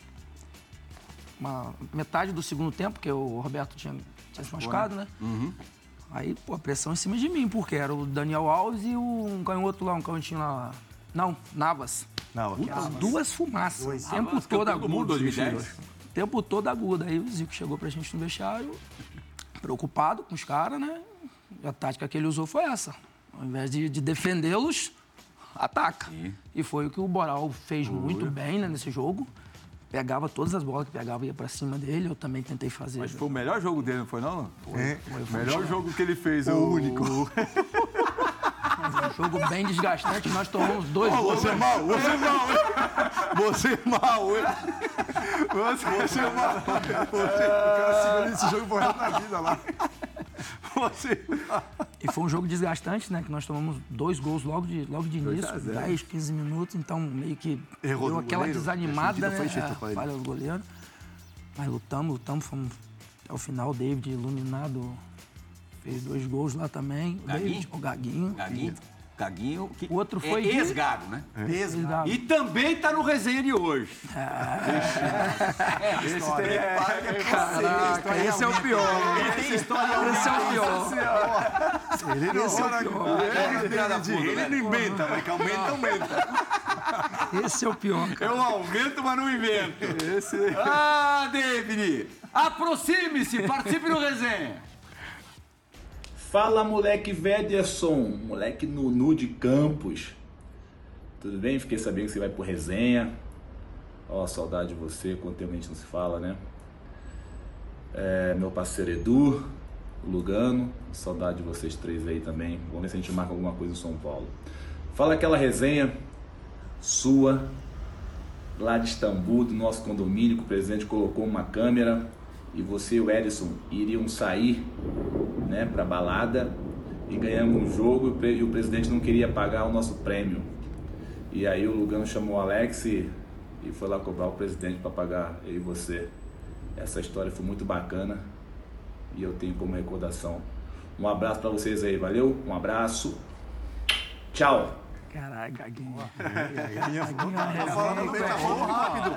uma metade do segundo tempo, porque o Roberto tinha, tinha se machucado, né? Aí, pô, a pressão em cima de mim, porque era o Daniel Alves e o, um canhoto lá, um canhotinho lá. Não, Navas. Não, aqui. As duas fumaças. O tempo Navas, todo campeão do mundo agudo. 2010. O tempo todo agudo. Aí o Zico chegou pra gente no vestiário, preocupado com os caras, né? E a tática que ele usou foi essa. Ao invés de, de defendê-los, ataca. E foi o que o Boral fez muito bem né, nesse jogo. Pegava todas as bolas que pegava e ia pra cima dele. Eu também tentei fazer. Mas foi o melhor jogo dele, não foi não? É. O melhor jogo que ele fez. O único. *laughs* Um jogo bem desgastante. Nós tomamos dois gols. Você é mal, você é mal, hein? Você é mal, hein? Você é mal. O cara esse jogo pro resto da vida lá. Você E foi um jogo desgastante, né? Que nós tomamos dois gols logo de, logo de início, 10, 15 minutos, então meio que Errou deu aquela goleiro, desanimada, né? jeito É, falha do goleiro. Mas lutamos, lutamos, fomos até o final, David iluminado, fez dois gols lá também. O Gaguinho? David, o Gaguinho. Gaguinho? Gaguinho, que O outro foi é ex-gago, né? Mesmo. Gago. E também tá no resenha de hoje. Esse tem, é, Caraca, esse é o pior. Tem história Esse é o pior. Ele não, Esse é o pior. ele não inventa, mas que aumenta, aumenta. Esse é o pior. cara. Eu aumento, mas não invento. Ah, David! Aproxime-se, participe do resenha. Fala moleque Vederson, moleque Nunu de Campos. Tudo bem? Fiquei sabendo que você vai pro resenha. Ó, saudade de você, quanto tempo a gente não se fala, né? É, meu parceiro Edu, Lugano, saudade de vocês três aí também. Vamos ver se a gente marca alguma coisa em São Paulo. Fala aquela resenha sua, lá de Istambul, do nosso condomínio, que o presidente colocou uma câmera e você e o Edson iriam sair né, para balada e ganhamos um jogo e o pre- o presidente não queria pagar o nosso prêmio. E aí o Lugano chamou o Alex e, e foi lá cobrar o presidente para pagar eu e você. Essa história foi muito bacana e eu tenho como recordação. Um abraço para vocês aí, valeu? Um abraço. Tchau. Caralho, Gaguinho. Fala no meio da rápido.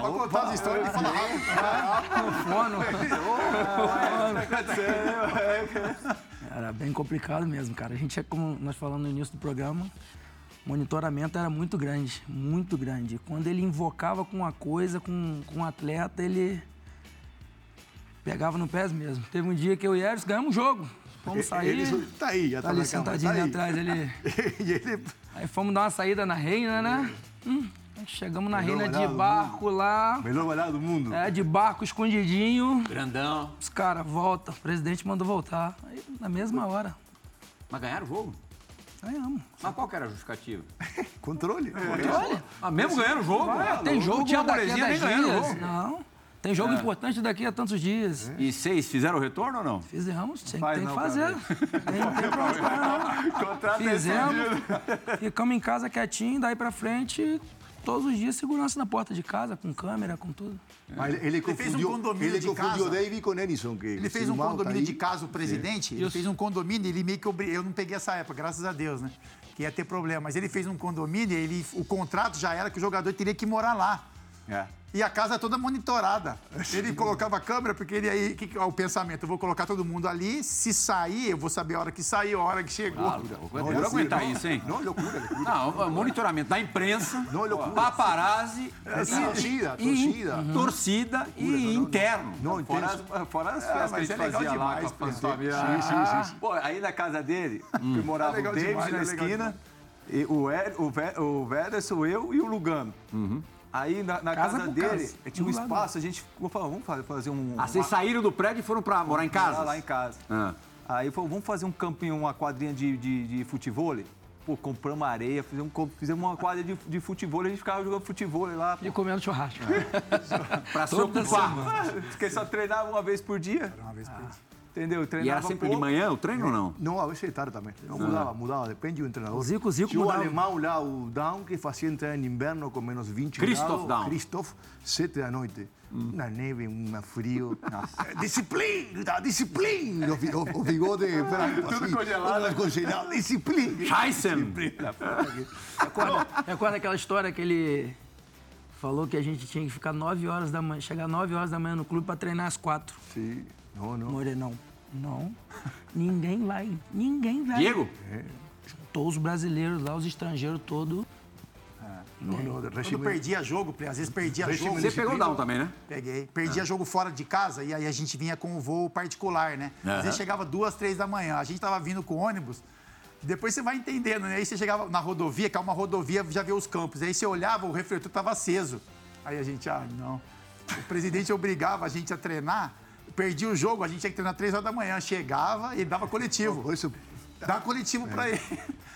Pra contar as histórias, ele fala rápido. *laughs* Era bem complicado mesmo, cara. A gente é como nós falamos no início do programa, o monitoramento era muito grande, muito grande. Quando ele invocava com uma coisa, com, com um atleta, ele pegava no pés mesmo. Teve um dia que eu e Eros ganhamos um jogo. Fomos sair. Ele tá aí, já tá tá ali na cama, sentadinho tá ali atrás, ele. *laughs* e ele... Aí fomos dar uma saída na reina, né? Hum, chegamos na Melhor reina de barco lá. Melhor balada do mundo. É, de barco escondidinho. Grandão. Os caras, volta. O presidente mandou voltar. Aí, na mesma hora, Mas ganharam o jogo? ganhamos. Mas qual que era a justificativa? Controle. Olha, Ah, mesmo ganhando o jogo? tem jogo não tinha daqui a nem 10 ganhando o jogo. Não. Tem jogo importante daqui a tantos dias. E vocês fizeram o retorno ou não? Fizemos, tem, Faz tem que não, fazer. Tem, não tem correr, não. Fizemos, ficamos em casa quietinho, daí pra frente, todos os dias segurança na porta de casa, com câmera, com tudo. Mas ele, ele fez um condomínio ele de confundiu casa. David com Edison. Que Ele fez um tá condomínio aí. de casa, o presidente. Ele Isso. fez um condomínio, ele meio que obri... Eu não peguei essa época, graças a Deus, né? Que ia ter problema. Mas ele fez um condomínio, ele... o contrato já era que o jogador teria que morar lá. É. E a casa toda monitorada. Ele colocava a câmera, porque ele aí. Que, que é o pensamento? Eu vou colocar todo mundo ali. Se sair, eu vou saber a hora que saiu, a hora que chegou. Não, duro aguentar isso, hein? Não, loucura, loucura. Não, monitoramento da imprensa, Não, loucura. paparazzi, É, e- torcida, e- torcida. e- torcida e interno. Não, Fora as, fora as festas mas que a é legal lá demais, com a presidente. família. Sim, sim, sim. Pô, aí na casa dele, que morava É o David demais, na é esquina, e o, Ed, o, Ve, o Vederson, eu e o Lugano. Aí na, na Casa casa, dele casa, tinha um espaço, a gente falou, vamos fazer, um. Ah, vocês saíram do prédio e foram pra morar em casa? Lá em casa. Ah. Aí falou, vamos fazer um campinho, uma quadrinha de, de, de futebol. Pô, compramos areia, fizemos, co- fizemos uma quadra de, de futebol, a gente ficava jogando futebol lá. E comendo churrasco. *laughs* Pra se ocupar. Porque só treinava uma vez por dia. Uma vez por dia. Entendeu? E Treinava era sempre de pouco. manhã o treino ou não? Não, a vezes é tarde também. Não, mudava, mudava, depende do treinador. O Zico, Zico Tinha o mudava. alemão lá, o Down, que fazia entrar em inverno com menos 20 Christoph graus. Daum. Christoph, sete da noite. Na neve, um frio. *laughs* Eh, Disciplina, disciplina! O, o, bigode branco, Tudo assim, congelado. tudo congelado. Disciplina! Scheissen! Recorda, recorda aquela história que ele falou que a gente tinha que ficar 9 horas da manhã, chegar 9 horas da manhã no clube pra treinar às 4. Sim, não, não. Morenão. Não. *laughs* Ninguém vai. Ninguém vai. Diego? Todos os brasileiros lá, os estrangeiros todos. Não, não, Quando regime, perdia jogo, às vezes perdia Regime jogo. Você pegou o down também, né? Peguei. Perdia jogo fora de casa e aí a gente vinha com o voo particular, né? Às vezes chegava duas, três da manhã. A gente tava vindo com ônibus. Depois você vai entendendo, né? Aí você chegava na rodovia, que é uma rodovia, já vê os campos. Aí você olhava, o refletor tava aceso. Aí a gente, ah, não. O presidente obrigava a gente a treinar. Perdia o jogo, a gente tinha que treinar três horas da manhã. Chegava e dava coletivo. Por isso, Dá coletivo pra ele.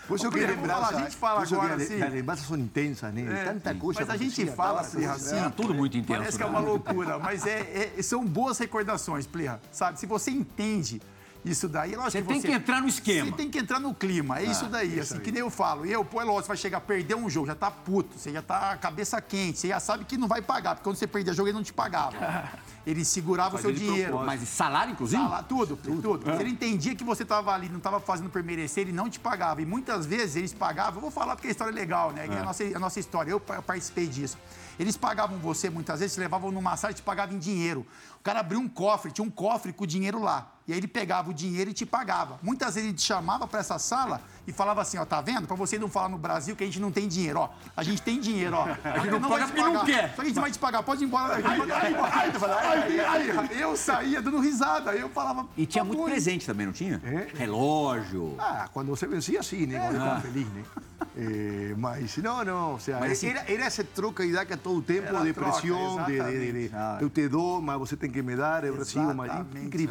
por isso Ô, que Plirra, vamos falar, lembrança, a gente fala agora as- assim. As lembranças são intensas, né? Tanta coisa Mas a gente acontecia, fala, Plirra, coisa. assim. Era tudo muito intenso. Parece que é né? uma loucura, mas é, é- são boas recordações, Plirra. Sabe, se você entende Isso daí, lógico Você que tem você... que entrar no esquema. Você tem que entrar no clima, é isso daí. assim, que nem eu falo. Eu, pô, é lógico, vai chegar, perder um jogo, já tá puto, você já tá cabeça quente, você já sabe que não vai pagar, porque quando você perdia jogo, ele não te pagava. *laughs* Ele segurava o seu dinheiro. Mas salário, inclusive? Tá lá, tudo, tudo. Se ele entendia que você estava ali, não estava fazendo por merecer, ele não te pagava. E muitas vezes eles pagavam, eu vou falar porque a história é legal, né? É a, nossa, a nossa história, eu pa- participei disso. Eles pagavam você, muitas vezes, te levavam numa sala e te pagavam em dinheiro. O cara abriu um cofre, tinha um cofre com o dinheiro lá. E aí ele pegava o dinheiro e te pagava. Muitas vezes ele te chamava para essa sala e falava assim, ó, tá vendo? Para você não falar no Brasil que a gente não tem dinheiro, ó. A gente tem dinheiro, ó. A gente *laughs* não paga porque não quer. Só que a gente vai te pagar, pode ir embora. Aí, aí, eu saía dando risada, aí eu falava... E tinha "Tá muito presente também, não tinha? Relógio. Ah, cuando você vencía, sí, né? Cuando estaba feliz, né? Eh, *laughs* mas no, no, o sea, Mas assim- era, era essa troca e daca todo o tempo Era de pressão, de, de, de, de eu te dou, mas você tem que me dar, eu recibo, mas Exatamente,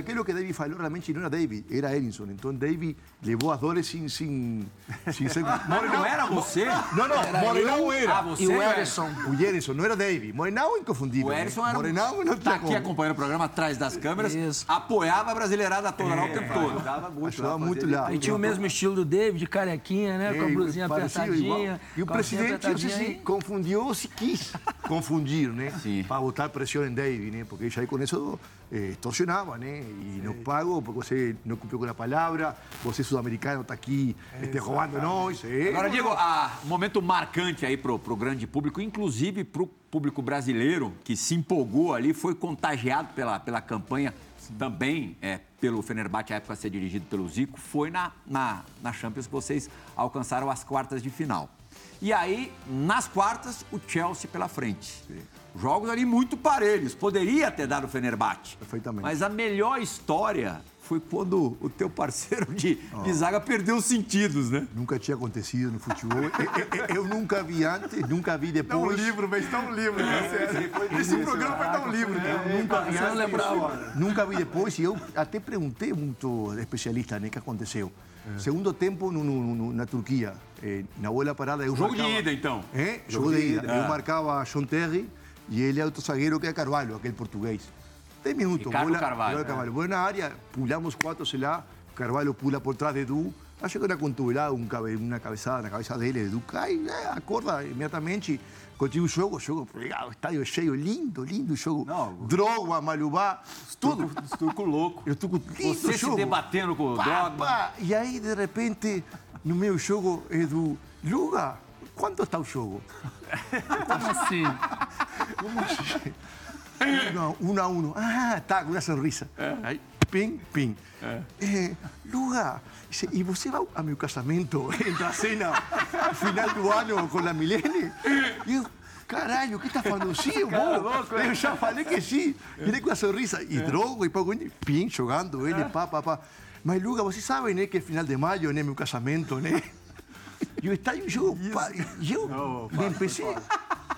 incrível. é, Mas aquilo que David falou realmente não *laughs* era David, era Erinson. Então David levou as dores sem, sem, sem ser... Mas não era você? Não, não, Morenão era. Ah, você E o era. Ederson. O Ederson, não era David. Morenão é inconfundível. O né? Era. Morenão não tá aqui como. acompanhando o programa atrás das câmeras. Isso. Apoiava a brasileirada toda lá o tempo todo. Ajudava muito. Ajudava muito lá. Aí tinha o mesmo estilo do David, carequinha, né? Com a É, blusinha parecido, igual. apertadinha. E o presidente, se apertadinha. confundiu ou se quis confundir, né? Sim. Para botar pressão em David, né? Porque já com isso eh, extorsionava, né? E não pago porque você não cumpriu com a palavra, você sul-americano está aqui este, roubando nós. eh. Agora, Diego, ah, um momento marcante aí pro, pro grande público, inclusive pro público brasileiro, que se empolgou ali, foi contagiado pela, pela campanha também é, pelo Fenerbahçe, à época ser dirigido pelo Zico, foi na, na, na Champions que vocês alcançaram as quartas de final. E aí, nas quartas, o Chelsea pela frente. Jogos ali muito parelhos. Poderia ter dado o Fenerbahçe. Perfeitamente. Mas a melhor história foi quando o teu parceiro de, de zaga perdeu os sentidos, né? Nunca tinha acontecido no futebol. Eu, eu- eu nunca vi antes, nunca vi Dá um depois. livro, mas dá um livro. né? Esse programa vai dar um livro. né? Nunca vi Você não antes, lembrava. Nunca vi depois e eu até perguntei muito especialista né, o que aconteceu. Segundo tempo no, no- na Turquia, eh, na bola parada eu Jogo de marcava- ida, então. É, jogo de ida. Eu marcava John Terry e ele é outro zagueiro que é Carvalho, aquele português. 10 minutos. Bola, Carvalho, bola Carvalho. Bola na área, pulamos quatro, sei lá, Carvalho pula por trás de Edu. Acho que era contubelada, um cabe, uma cabeçada na cabeça dele. Edu cai, né, acorda imediatamente. Continua o jogo, o jogo, legal, estádio cheio, lindo, lindo jogo. Não. Droga, Malubá, tudo. Os turcos loucos. Eu estou com lindo Você se jogo. debatendo com o pá. E aí, de repente, no meu jogo, Edu, Luga, quanto está o jogo? *laughs* Como assim? Não, um a um. Ah, tá, com uma sorrisa. Aí, pim, pim. Eh, Luga, dice, e você vai ao meu casamento, *laughs* entra a cena, final do ano com a Milene? E eu, caralho, que está falando? *laughs* Sim, vou. Eu já falei que sim. Ele com a sorrisa. E droga, e pouco, pim, jogando, ele, pá, pá, pá. Mas, Luga, você sabe, né, que é final de maio, né, meu casamento, né? E o estádio jogo, pá, e eu me empecé.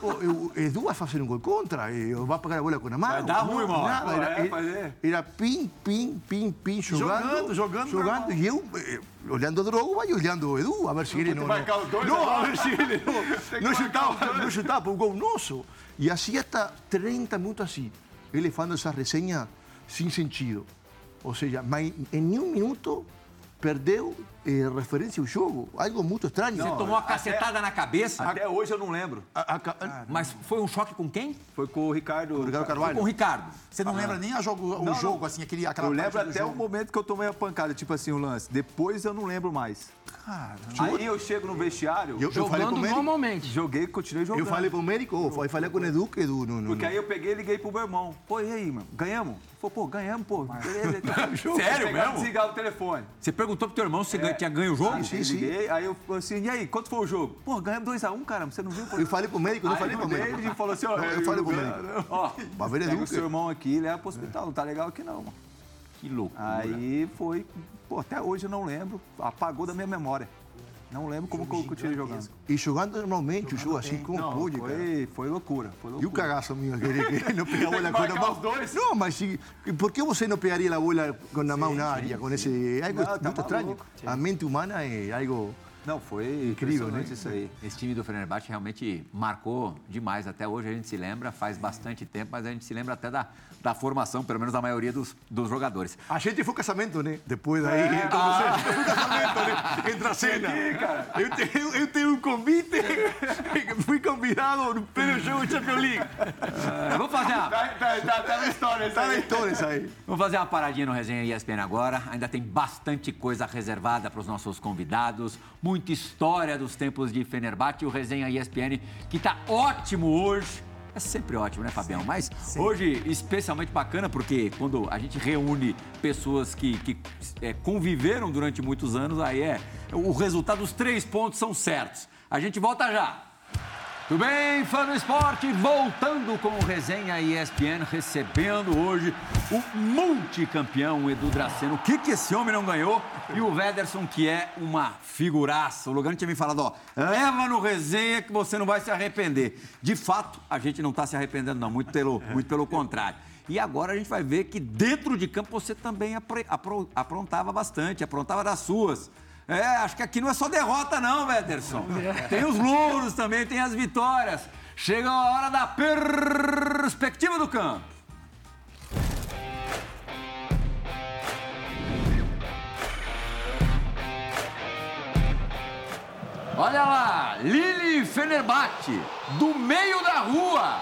Oh, eu, Edu vai fazer um gol contra, eu vai pegar a bola com a mão. Vai dar ruim, irmão. Nada, Não, era, era pim, pim, pim, pim, jogando. Jogando, jogando Jogando, e eu eh, olhando o Drogo e olhando o Edu, a ver se ele não... Não, né? a ver se ele não, não chutava, não chutava para um gol nosso. E assim até 30 minutos assim, ele falando essa resenha sem sentido. Ou seja, em nenhum minuto perdeu eh, referência ao jogo. Algo muito estranho. Você tomou uma cacetada na cabeça, Até hoje eu não lembro. A- a- a- mas foi um choque com quem? Foi com o Ricardo. Ricardo Foi Carvalho. com o Ricardo. Você não lembra nem a jogo, o Não, jogo, não. assim, aquele, aquela Eu lembro até jogo. o momento que eu tomei a pancada, tipo assim, o lance. Depois eu não lembro mais. Aí eu chego no vestiário, Eu, eu falei com o médico. normalmente. joguei e continuei jogando. Eu falei para o médico, eu falei com o Edu, que Edu não Porque aí eu peguei e liguei pro meu irmão. Pô, e aí, mano? Ganhamos? Ele Falou, pô, ganhamos, pô. Beleza. *laughs* Sério Pegar e mesmo? desligar o telefone. Você perguntou pro teu irmão se ganha- tinha ganho o jogo? Sim, Eu sim. liguei, aí eu falei assim, e aí, quanto foi o jogo? Pô, ganhamos 2x1, cara, você não viu? Eu falei para o médico, não Aí falei para o o médico. David falou assim, ó... Não, eu falei pro médico. Ó, ver pega o seu irmão aqui e leva pro hospital, não tá legal aqui não, mano. Que loucura. Aí foi... Pô, até hoje eu não lembro, apagou da minha memória. Não lembro como que eu continuei jogando. E jogando normalmente o jogo assim, como Não, pôde, cara. foi, foi loucura, foi E o loucura. cagaço meu, querer que não *laughs* pegar a bola com a marcar mão. os dois? Não, mas se, por que você não pegaria a bola com a mão na área? Com esse, é algo Não, tá muito estranho. A mente humana é algo Não, foi Incrível, né? isso aí. Esse time do Fenerbahçe realmente marcou demais. Até hoje a gente se lembra, faz bastante tempo, mas a gente se lembra até da, da formação, pelo menos da maioria dos, dos jogadores. A gente foi casamento, né? Depois daí, então você foi casamento, né? Entra a cena. Eu tenho, eu tenho um convite, fui convidado no primeiro jogo de Champions League. Ah, vamos fazer uma... Tá, tá, tá, tá na história isso Tá na aí. história isso aí. Vamos fazer uma paradinha no Resenha ESPN agora. Ainda tem bastante coisa reservada para os nossos convidados. Muita história dos tempos de Fenerbahçe. O Resenha ESPN, que está ótimo hoje. É sempre ótimo, né, Fabião? Mas hoje, especialmente bacana, porque quando a gente reúne pessoas que, que é, conviveram durante muitos anos, aí é. O resultado, os três pontos são certos. A gente volta já. Tudo bem, fã do esporte? Voltando com o Resenha ESPN, recebendo hoje o multicampeão Edu Draceno. O que, que esse homem não ganhou? E o Wederson, que é uma figuraça. O Lugano tinha me falado, ó, leva no Resenha que você não vai se arrepender. De fato, a gente não está se arrependendo, não, muito pelo, muito pelo contrário. E agora a gente vai ver que dentro de campo você também aprontava bastante, aprontava das suas. É, acho que aqui não é só derrota, não, Wederson. *laughs* Tem os louros também, tem as vitórias. Chega a hora da perspectiva do campo. Olha lá, Lili Fenerbahçe, do meio da rua.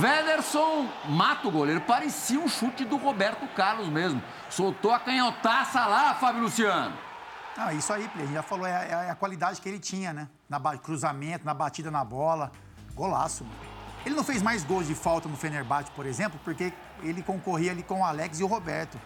Wederson mata o goleiro. Parecia um chute do Roberto Carlos mesmo. Soltou a canhotaça lá, Fábio Luciano. Não, é isso aí, Play. A gente já falou, é, a- é a qualidade que ele tinha, né? Na cruzamento, na batida na bola. Golaço. mano. Ele não fez mais gols de falta no Fenerbahçe, por exemplo, porque ele concorria ali com o Alex e o Roberto.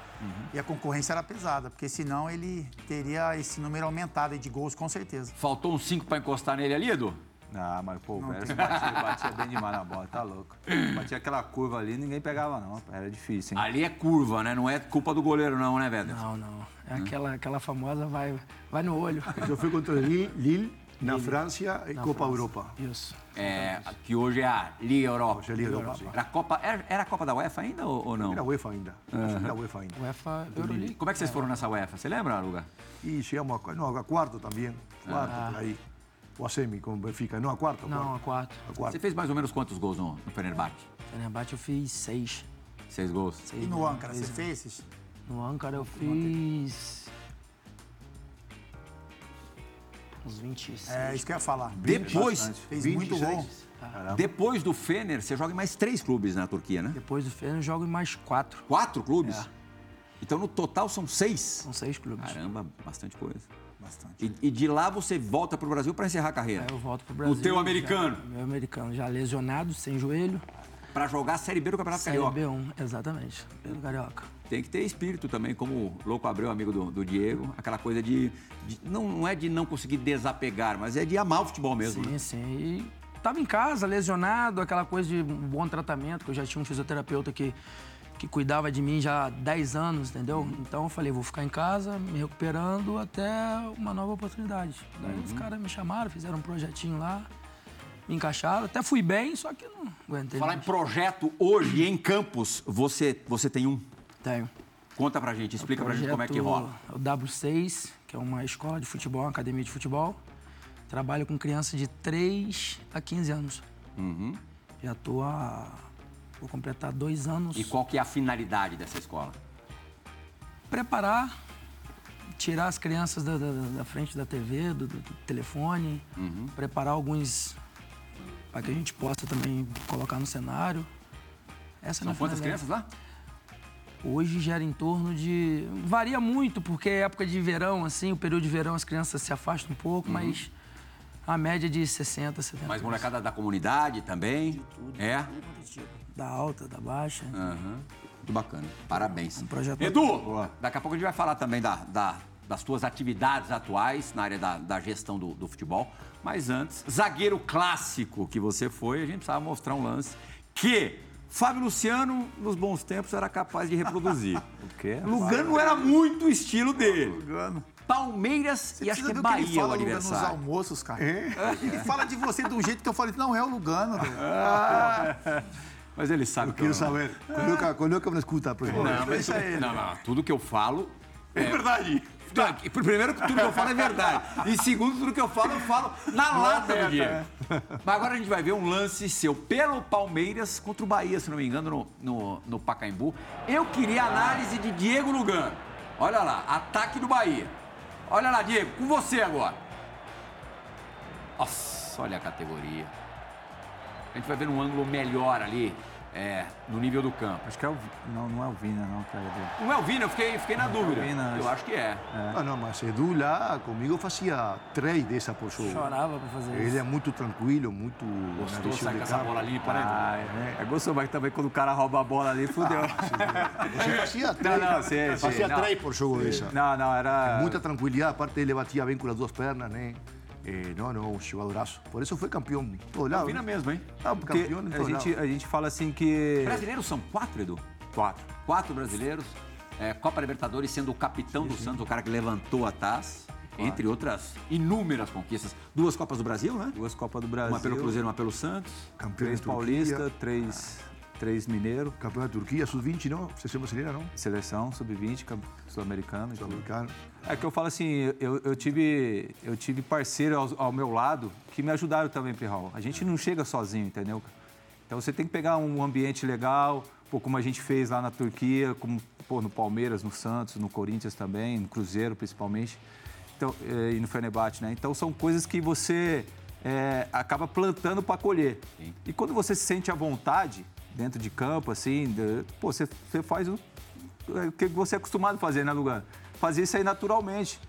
E a concorrência era pesada, porque senão ele teria esse número aumentado de gols, com certeza. Faltou uns cinco pra encostar nele ali, Edu? Ah, mas pô, o Verso batia, batia bem demais na bola, tá louco. Batia aquela curva ali, ninguém pegava não, era difícil, hein? Ali é curva, né? Não é culpa do goleiro, não, né, Wederson? Não, não. É aquela, aquela famosa vai, vai no olho. Eu fui contra o Lille, Lille na França e Na Copa França. Europa. Isso. É, que hoje é a Liga Europa. Hoje é Liga Europa, sim. Era a Copa, era, era a Copa da UEFA ainda ou, ou não? Era UEFA ainda. Era UEFA ainda. UEFA Euroleague. Como é que vocês foram nessa UEFA? Você lembra, Luga? E chegamos a, no, a quarto também. Quarto, por aí. Ou a semi com o Benfica. Não, a quarta. a Não, a quarta. A quarta. Você fez mais ou menos quantos gols no, no Fenerbahçe? Fenerbahçe eu fiz seis. Seis gols. seis E no Ankara, você fez esses? No Ankara eu fiz... Uns 26. É isso que eu ia falar. Depois, Fez muito 26. gol. depois do Fener, você joga em mais três clubes na Turquia, né? Depois do Fener eu jogo em mais quatro. Quatro clubes? É. Então, no total, são seis. São seis clubes. Caramba, bastante coisa. Bastante. E, e de lá você volta pro Brasil para encerrar a carreira? Aí eu volto pro Brasil. teu já- americano? meu americano, já lesionado, sem joelho. Para jogar a Série B do Campeonato Série Carioca. B1, exatamente. Pelo Carioca. Tem que ter espírito também, como o Louco Abreu, amigo do, do Diego. Aquela coisa de, de- não, não é de não conseguir desapegar, mas é de amar o futebol mesmo. né? Sim, sim. E tava em casa, lesionado, aquela coisa de um bom tratamento, que eu já tinha um fisioterapeuta que, que cuidava de mim já há 10 anos, entendeu? Então eu falei, vou ficar em casa, me recuperando até uma nova oportunidade. Daí os caras me chamaram, fizeram um projetinho lá, me encaixaram. Até fui bem, só que não aguentei. Falar em mais. projeto hoje em Campos, você, você tem um? Tenho. Conta pra gente, explica pra gente como é que rola. O W6, que é uma escola de futebol, uma academia de futebol. Trabalho com crianças de 3 a 15 anos. Uhum. Já tô há... Vou completar dois anos. E qual que é a finalidade dessa escola? Preparar, tirar as crianças da, da- da frente da TV, do, do telefone. Uhum. Preparar alguns para que a gente possa também colocar no cenário. Essa é a São quantas crianças lá? Hoje gera em torno de. Varia muito, porque é época de verão, assim, o período de verão as crianças se afastam um pouco, mas a média é de 60, 70. Mais molecada da comunidade também? É? Da alta, da baixa. Aham. Muito bacana. Parabéns. Um projeto- Edu, daqui a pouco a gente vai falar também da, da- das tuas atividades atuais na área da, da gestão do, do futebol. Mas antes, zagueiro clássico que você foi, a gente precisava mostrar um lance que Fábio Luciano, nos bons tempos, era capaz de reproduzir. *laughs* O quê? Lugano era muito o estilo dele. Lugano. Palmeiras e acho que é Bahia ele o fala, Lugano, nos adversário. almoços, cara. Ele fala de você de um jeito que eu falei, não, é o Lugano. *laughs* velho. Mas ele sabe Eu que eu quero não. saber. Coloca, coloca na escuta, por favor. Não, mas não, não, tudo que eu falo É verdade. Tá, Primeiro, tudo que eu falo é verdade. E segundo, tudo que eu falo, eu falo na lata do Diego. Mas agora a gente vai ver um lance seu pelo Palmeiras contra o Bahia, se não me engano, no, no, no Pacaembu. Eu queria análise de Diego Lugano. Olha lá, ataque do Bahia. Olha lá, Diego, com você agora. Nossa, olha a categoria. A gente vai ver um ângulo melhor ali, é, no nível do campo. Acho que é o. Não, não é o Vina, não, cara. Não é o Vina, eu fiquei, fiquei na dúvida. Vina, Eu acho- que é. Ah, não, mas Edu lá comigo fazia três dessas por jogo. Chorava pra fazer Ele isso. é muito tranquilo, muito. Gostou, sai com essa bola limpa, né? Ah, é, é gostoso, mas também quando o cara rouba a bola ali, fudeu. Você fazia três, não, sim, sim, fazia não. três por jogo dessa. Não, não, era. Muita tranquilidade, aparte ele batia bem com as duas pernas, né? Eh, não, não, um jogadoraço. Por isso foi campeão em todo lado. Vina mesmo, hein? Porque campeão em a gente, lado. a gente fala assim que. Brasileiros são quatro, Edu? Quatro. Quatro brasileiros. É, Copa Libertadores sendo o capitão do Santos, o cara que levantou a taça. Entre outras inúmeras conquistas. Duas Copas do Brasil, né? Duas Copas do Brasil. Uma pelo Cruzeiro, uma pelo Santos. Campeão Três paulista, três, três mineiro. Campeão da Turquia, sub-20, não? Seleção brasileira, não? Seleção, sub-20, cam- sul-americano. Sul-americano. É que eu falo assim, eu, eu tive, eu tive parceiro ao, ao meu lado que me ajudaram também, Pirral. A gente não chega sozinho, entendeu? Então você tem que pegar um ambiente legal, pô, como a gente fez lá na Turquia, como pô, no Palmeiras, no Santos, no Corinthians também, no Cruzeiro principalmente, então, eh, e no Fenerbahçe, né? Então são coisas que você eh, acaba plantando para colher. E quando você se sente à vontade dentro de campo, assim, de- pô, você, você faz o, é, o que você é acostumado a fazer, né, Lugar? Fazer isso aí naturalmente.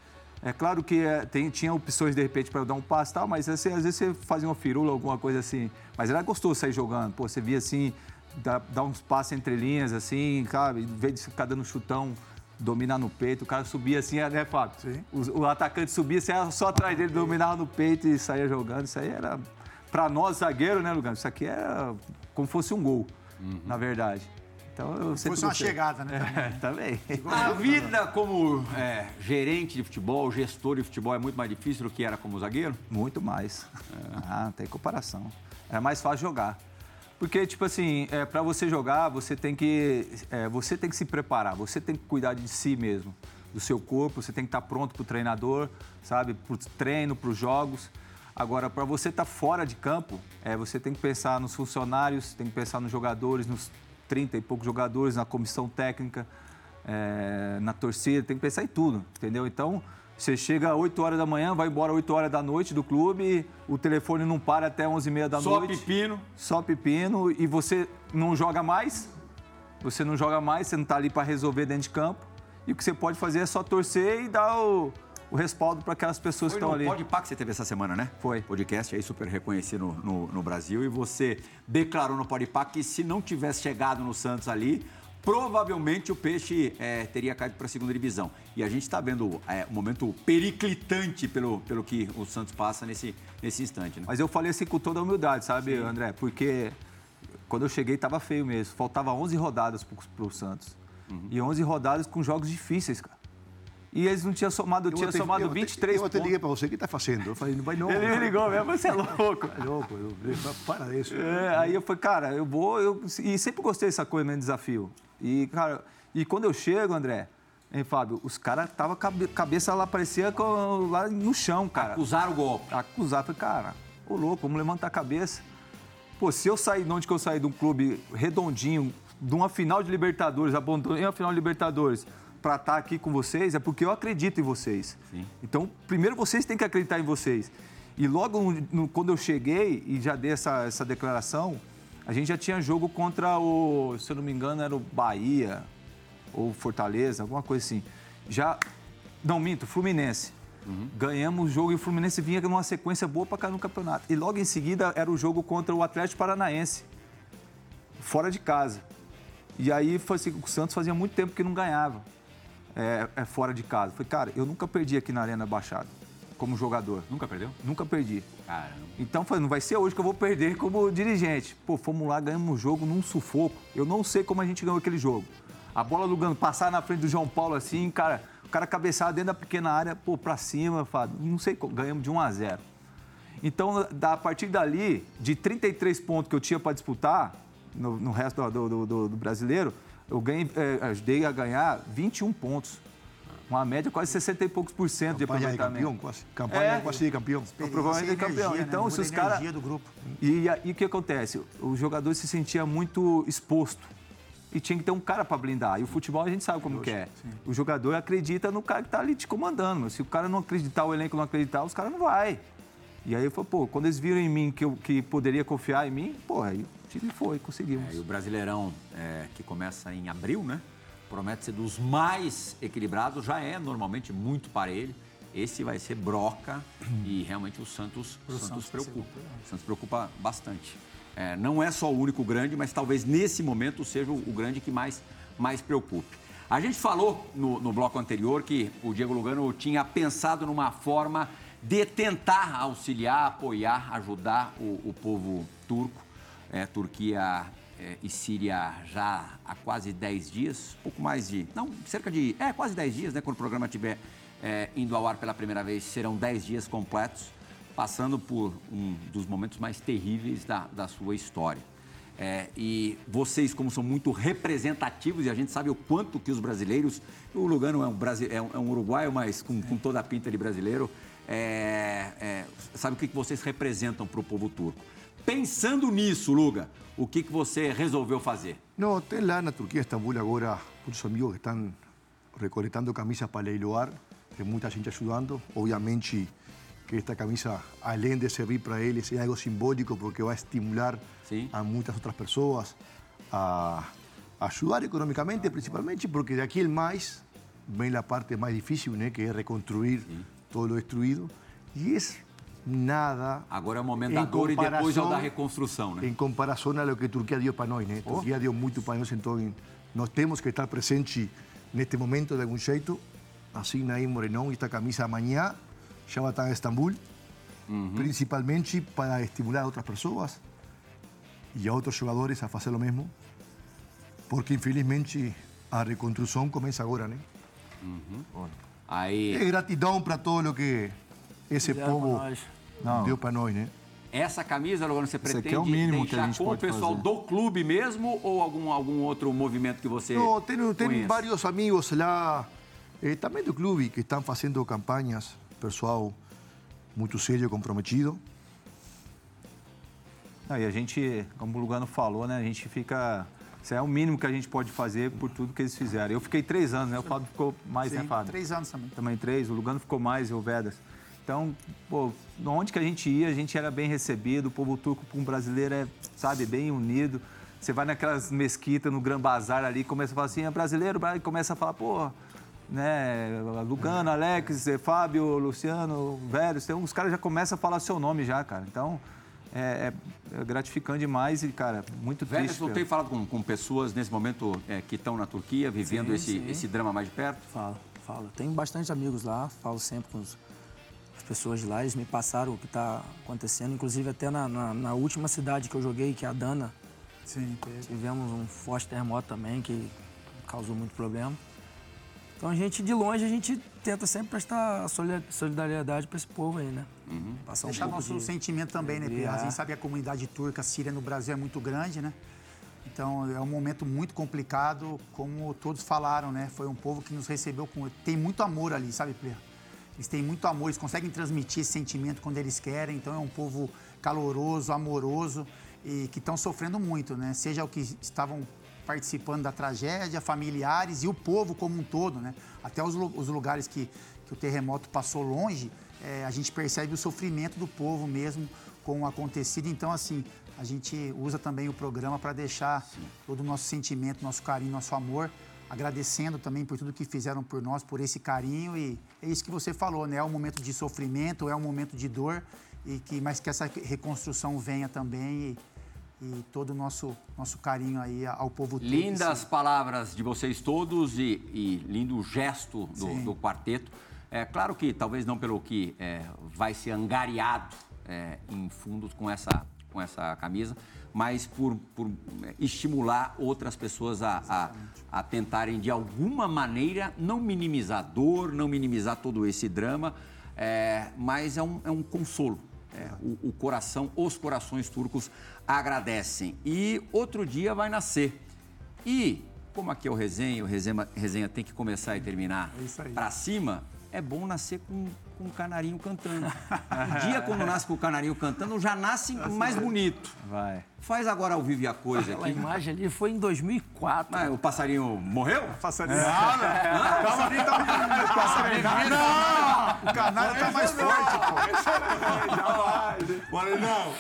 É claro que é, tem- tinha opções, de repente, para eu dar um passe e tal, mas assim, às vezes você fazia uma firula, alguma coisa assim. Mas era gostoso sair jogando. Pô, você via assim, dar, dar uns passes entre linhas, assim, cara, em vez de ficar dando chutão, dominar no peito, o cara subia assim, né, Fábio? O, o atacante subia, você ia só atrás dele, dominava no peito e saía jogando. Isso aí era, para nós, zagueiro, né, Lugano? Isso aqui era como fosse um gol, na verdade. Então eu sempre Fosse uma chegada, né? também. É, também. *laughs* A vida como é, gerente de futebol, gestor de futebol é muito mais difícil do que era como zagueiro? Muito mais. Ah, não tem comparação. É mais fácil jogar. Porque, tipo assim, é, para você jogar, você tem, que, é, você tem que se preparar, você tem que cuidar de si mesmo, do seu corpo, você tem que estar pronto para o treinador, sabe? Para o treino, para os jogos. Agora, para você estar fora de campo, é, você tem que pensar nos funcionários, tem que pensar nos jogadores, nos 30 e poucos jogadores, na comissão técnica, é, na torcida, tem que pensar em tudo, entendeu? Então, você chega às 8 horas da manhã, vai embora às 8 horas da noite do clube, o telefone não para até 11h30 da Só noite. pepino. Só pepino. E você não joga mais, você não joga mais, você não está ali para resolver dentro de campo. E o que você pode fazer é só torcer e dar o, o respaldo para aquelas pessoas Foi que estão ali. Podpah que você teve essa semana, né? Foi. Podcast aí super reconhecido no, no, no Brasil. E você declarou no Podpah que se não tivesse chegado no Santos ali, provavelmente o Peixe é, teria caído para a segunda divisão. E a gente está vendo é, um momento periclitante pelo, pelo que o Santos passa nesse, nesse instante, né? Mas eu falei assim com toda a humildade, sabe, André? Porque quando eu cheguei estava feio mesmo. Faltava 11 rodadas para o Santos. Uhum. E 11 rodadas com jogos difíceis, cara. E eles não tinham somado, tinha até- somado eu até- 23 Eu até pontos. liguei para você, o que está fazendo? Eu falei, não vai não. Ele me ligou mesmo, você é louco. É louco, eu- para disso. É, aí eu falei, cara, eu vou. Eu, e sempre gostei dessa coisa, mesmo, desafio. E, cara, e quando eu chego, André, hein, Fábio, os caras estavam cabe, cabeça lá, parecia com- lá no chão, cara. Usaram o golpe. Acusar. Falei, cara, ô louco, vamos levantar a cabeça. Pô, se eu sair de onde que eu saí de um clube redondinho, de uma final de Libertadores, abandonei a final de Libertadores, pra estar aqui com vocês, é porque eu acredito em vocês. Então, primeiro vocês têm que acreditar em vocês. E logo no- quando eu cheguei e já dei essa, essa declaração, a gente já tinha jogo contra o, se eu não me engano, era o Bahia ou Fortaleza, alguma coisa assim. Já. Não, minto, Fluminense. Ganhamos o jogo e o Fluminense vinha numa sequência boa para cair no campeonato. E logo em seguida era o jogo contra o Atlético Paranaense, fora de casa. E aí foi assim, o Santos fazia muito tempo que não ganhava é, é, fora de casa. Falei, cara, eu nunca perdi aqui na Arena Baixada, como jogador. Nunca perdeu? Nunca perdi. Caramba. Então, falei, não vai ser hoje que eu vou perder como dirigente. Pô, fomos lá, ganhamos o jogo num sufoco. Eu não sei como a gente ganhou aquele jogo. A bola do Gano passar na frente do João Paulo assim, cara, o cara cabeçava dentro da pequena área, pô, pra cima, Fábio, não sei, como, ganhamos de 1 a 0. Então, da, a partir dali, de 33 pontos que eu tinha para disputar no, no resto do, do- do- do brasileiro, eu ganhei, é, ajudei a ganhar 21 pontos. uma média quase 60 e poucos por cento de Campanha aproveitamento. campeão, quase. Campanha É. quase de campeão. Provavelmente campeão. né? Então, se os caras. E, o que acontece? O jogador se sentia muito exposto. E tinha que ter um cara para blindar. E o futebol a gente sabe como que é. O jogador acredita no cara que tá ali te comandando. Mas se o cara não acreditar, o elenco não acreditar, os caras não vai. E aí foi, pô, quando eles viram em mim que eu que poderia confiar em mim, pô, aí time foi, conseguimos. É, e o Brasileirão, é, que começa em abril, né? Promete ser dos mais equilibrados, já é normalmente muito parelho. Esse vai ser broca e realmente o Santos, o Santos preocupa. O Santos preocupa bastante. É, não é só o único grande, mas talvez nesse momento seja o, o grande que mais, mais preocupe. A gente falou no, no bloco anterior que o Diego Lugano tinha pensado numa forma de tentar auxiliar, apoiar, ajudar o, o povo turco. É, Turquia é, e Síria já há quase 10 dias, pouco mais de. Não, cerca de. É, quase 10 dias, né? Quando o programa estiver é, indo ao ar pela primeira vez, serão 10 dias completos, passando por um dos momentos mais terríveis da, da sua história. É, e vocês, como são muito representativos, e a gente sabe o quanto que os brasileiros. O Lugano é um, é um, é um uruguaio, mas com, com toda a pinta de brasileiro. sabe o que vocês representam para o povo turco. Pensando nisso, Luga, o que, que você resolveu fazer? No, tem lá na Turquía, Estambul, agora, muitos amigos que estão recoletando camisas para leiloar, tem muita gente ajudando. Obviamente que esta camisa, além de servir para eles, é algo simbólico porque vai estimular Sim. a muitas outras pessoas a ajudar econômicamente, principalmente porque de aqui em mais vem a parte mais difícil, né, que é reconstruir todo o destruído. E é nada. Agora é o momento da dor e depois é o da reconstrução, né? em comparação a lo que Turquia deu para nós, né? Turquia deu muito para nós, então nós temos que estar presentes neste momento de algum jeito. Assim, Naim Morenão, esta camisa amanhã já vai estar em Istambul, principalmente para estimular a outras pessoas e a outros jogadores a fazer o mesmo, porque infelizmente a reconstrução começa agora, né? Aí, É gratidão para todo o que esse Fizeram povo. Não. deu para nós, né? essa camisa, Lugano, você aqui pretende é o mínimo que a deixar gente com o pessoal fazer. do clube mesmo ou algum, algum outro movimento que você tenho, tenho conheça? vários amigos lá, eh, também do clube, que estão fazendo campanhas, pessoal muito sério, comprometido. Não, e a gente, como o Lugano falou, né? A gente fica. Isso é o mínimo que a gente pode fazer por tudo que eles fizeram. Eu fiquei três anos, né? O Fábio ficou mais, né, Sim, Fábio? três anos também. Também três. O Lugano ficou mais e o Vedas. Então, pô, onde que a gente ia, a gente era bem recebido. O povo turco para um brasileiro é, sabe, bem unido. Você vai naquelas mesquitas, no Gran Bazar ali, começa a falar assim, é brasileiro, e começa a falar, pô, né, Lugano, Alex, eh, Fábio, Luciano, Velhos, tem, os caras já começam a falar seu nome já, cara. Então, é, é- é gratificante demais e, cara, muito Velho, triste. eu pelo- tenho falado com, com pessoas nesse momento é, que estão na Turquia, vivendo Sim, esse, sim. esse drama mais de perto. Falo, falo. Tenho bastante amigos lá, falo sempre com os- pessoas de lá. Eles me passaram o que está acontecendo, inclusive até na, na- na última cidade que eu joguei, que é a Dana. Sim, teve. Tivemos um forte terremoto também que causou muito problema. Então a gente, de longe, a gente tenta sempre prestar solida- solidariedade para esse povo aí, né? Passar um Deixar pouco nosso de- sentimento também, né. Pedro? A gente sabe que a comunidade turca, síria no Brasil é muito grande, né? Então é um momento muito complicado, como todos falaram, né? Foi um povo que nos recebeu com. Tem muito amor ali, sabe, Pedro? Eles têm muito amor, eles conseguem transmitir esse sentimento quando eles querem. Então é um povo caloroso, amoroso e que estão sofrendo muito, né? Seja o que estavam participando da tragédia, familiares e o povo como um todo, né? Até os, os lugares que, que o terremoto passou longe, eh, a gente percebe o sofrimento do povo mesmo com o acontecido. Então, assim, a gente usa também o programa para deixar todo o nosso sentimento, nosso carinho, nosso amor, agradecendo também por tudo que fizeram por nós, por esse carinho. E é isso que você falou, né? É um momento de sofrimento, é um momento de dor, e que, mas que essa reconstrução venha também. E, e todo o nosso, nosso carinho aí ao povo. Lindas palavras de vocês todos e, e lindo gesto do, do quarteto. É claro que talvez não pelo que é, vai ser angariado é, em fundos com essa, com essa camisa, mas por, por estimular outras pessoas a, a, a tentarem de alguma maneira não minimizar a dor, não minimizar todo esse drama, é, mas é um, é um consolo. É, o, o coração, os corações turcos agradecem. E outro dia vai nascer. E como aqui é o resenha, o resenha, resenha tem que começar e terminar É pra cima, é bom nascer com, com um canarinho cantando. Um dia, quando nasce com o canarinho cantando, já nasce mais bonito. Vai. Faz agora ao vivo e a coisa aqui. imagem ali foi em 2004. Ah, o passarinho morreu? Passarinho. Nada. Passarinho tá muito. Passarinho. Não! O canário tá mais forte, pô. Morenão,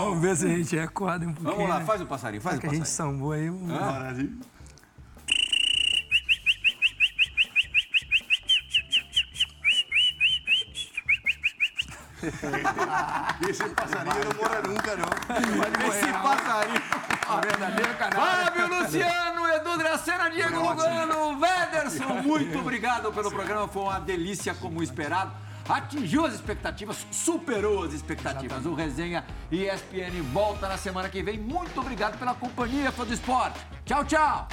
Vamos ver se a gente recorda um pouquinho. Vamos lá, né? faz o passarinho, faz o que a gente passarinho. sambou aí. um- *laughs* ese pasarillo no muere nunca, ¿no? Esse passarinho. A verdadeira canário. Fábio Luciano, Edu Dracena, Diego Lugano, Wederson, muito obrigado pelo programa, foi uma delícia como esperado. Atingiu as expectativas, superou as expectativas. O Resenha ESPN volta na semana que vem. Muito obrigado pela companhia, fã do esporte. Tchau, tchau.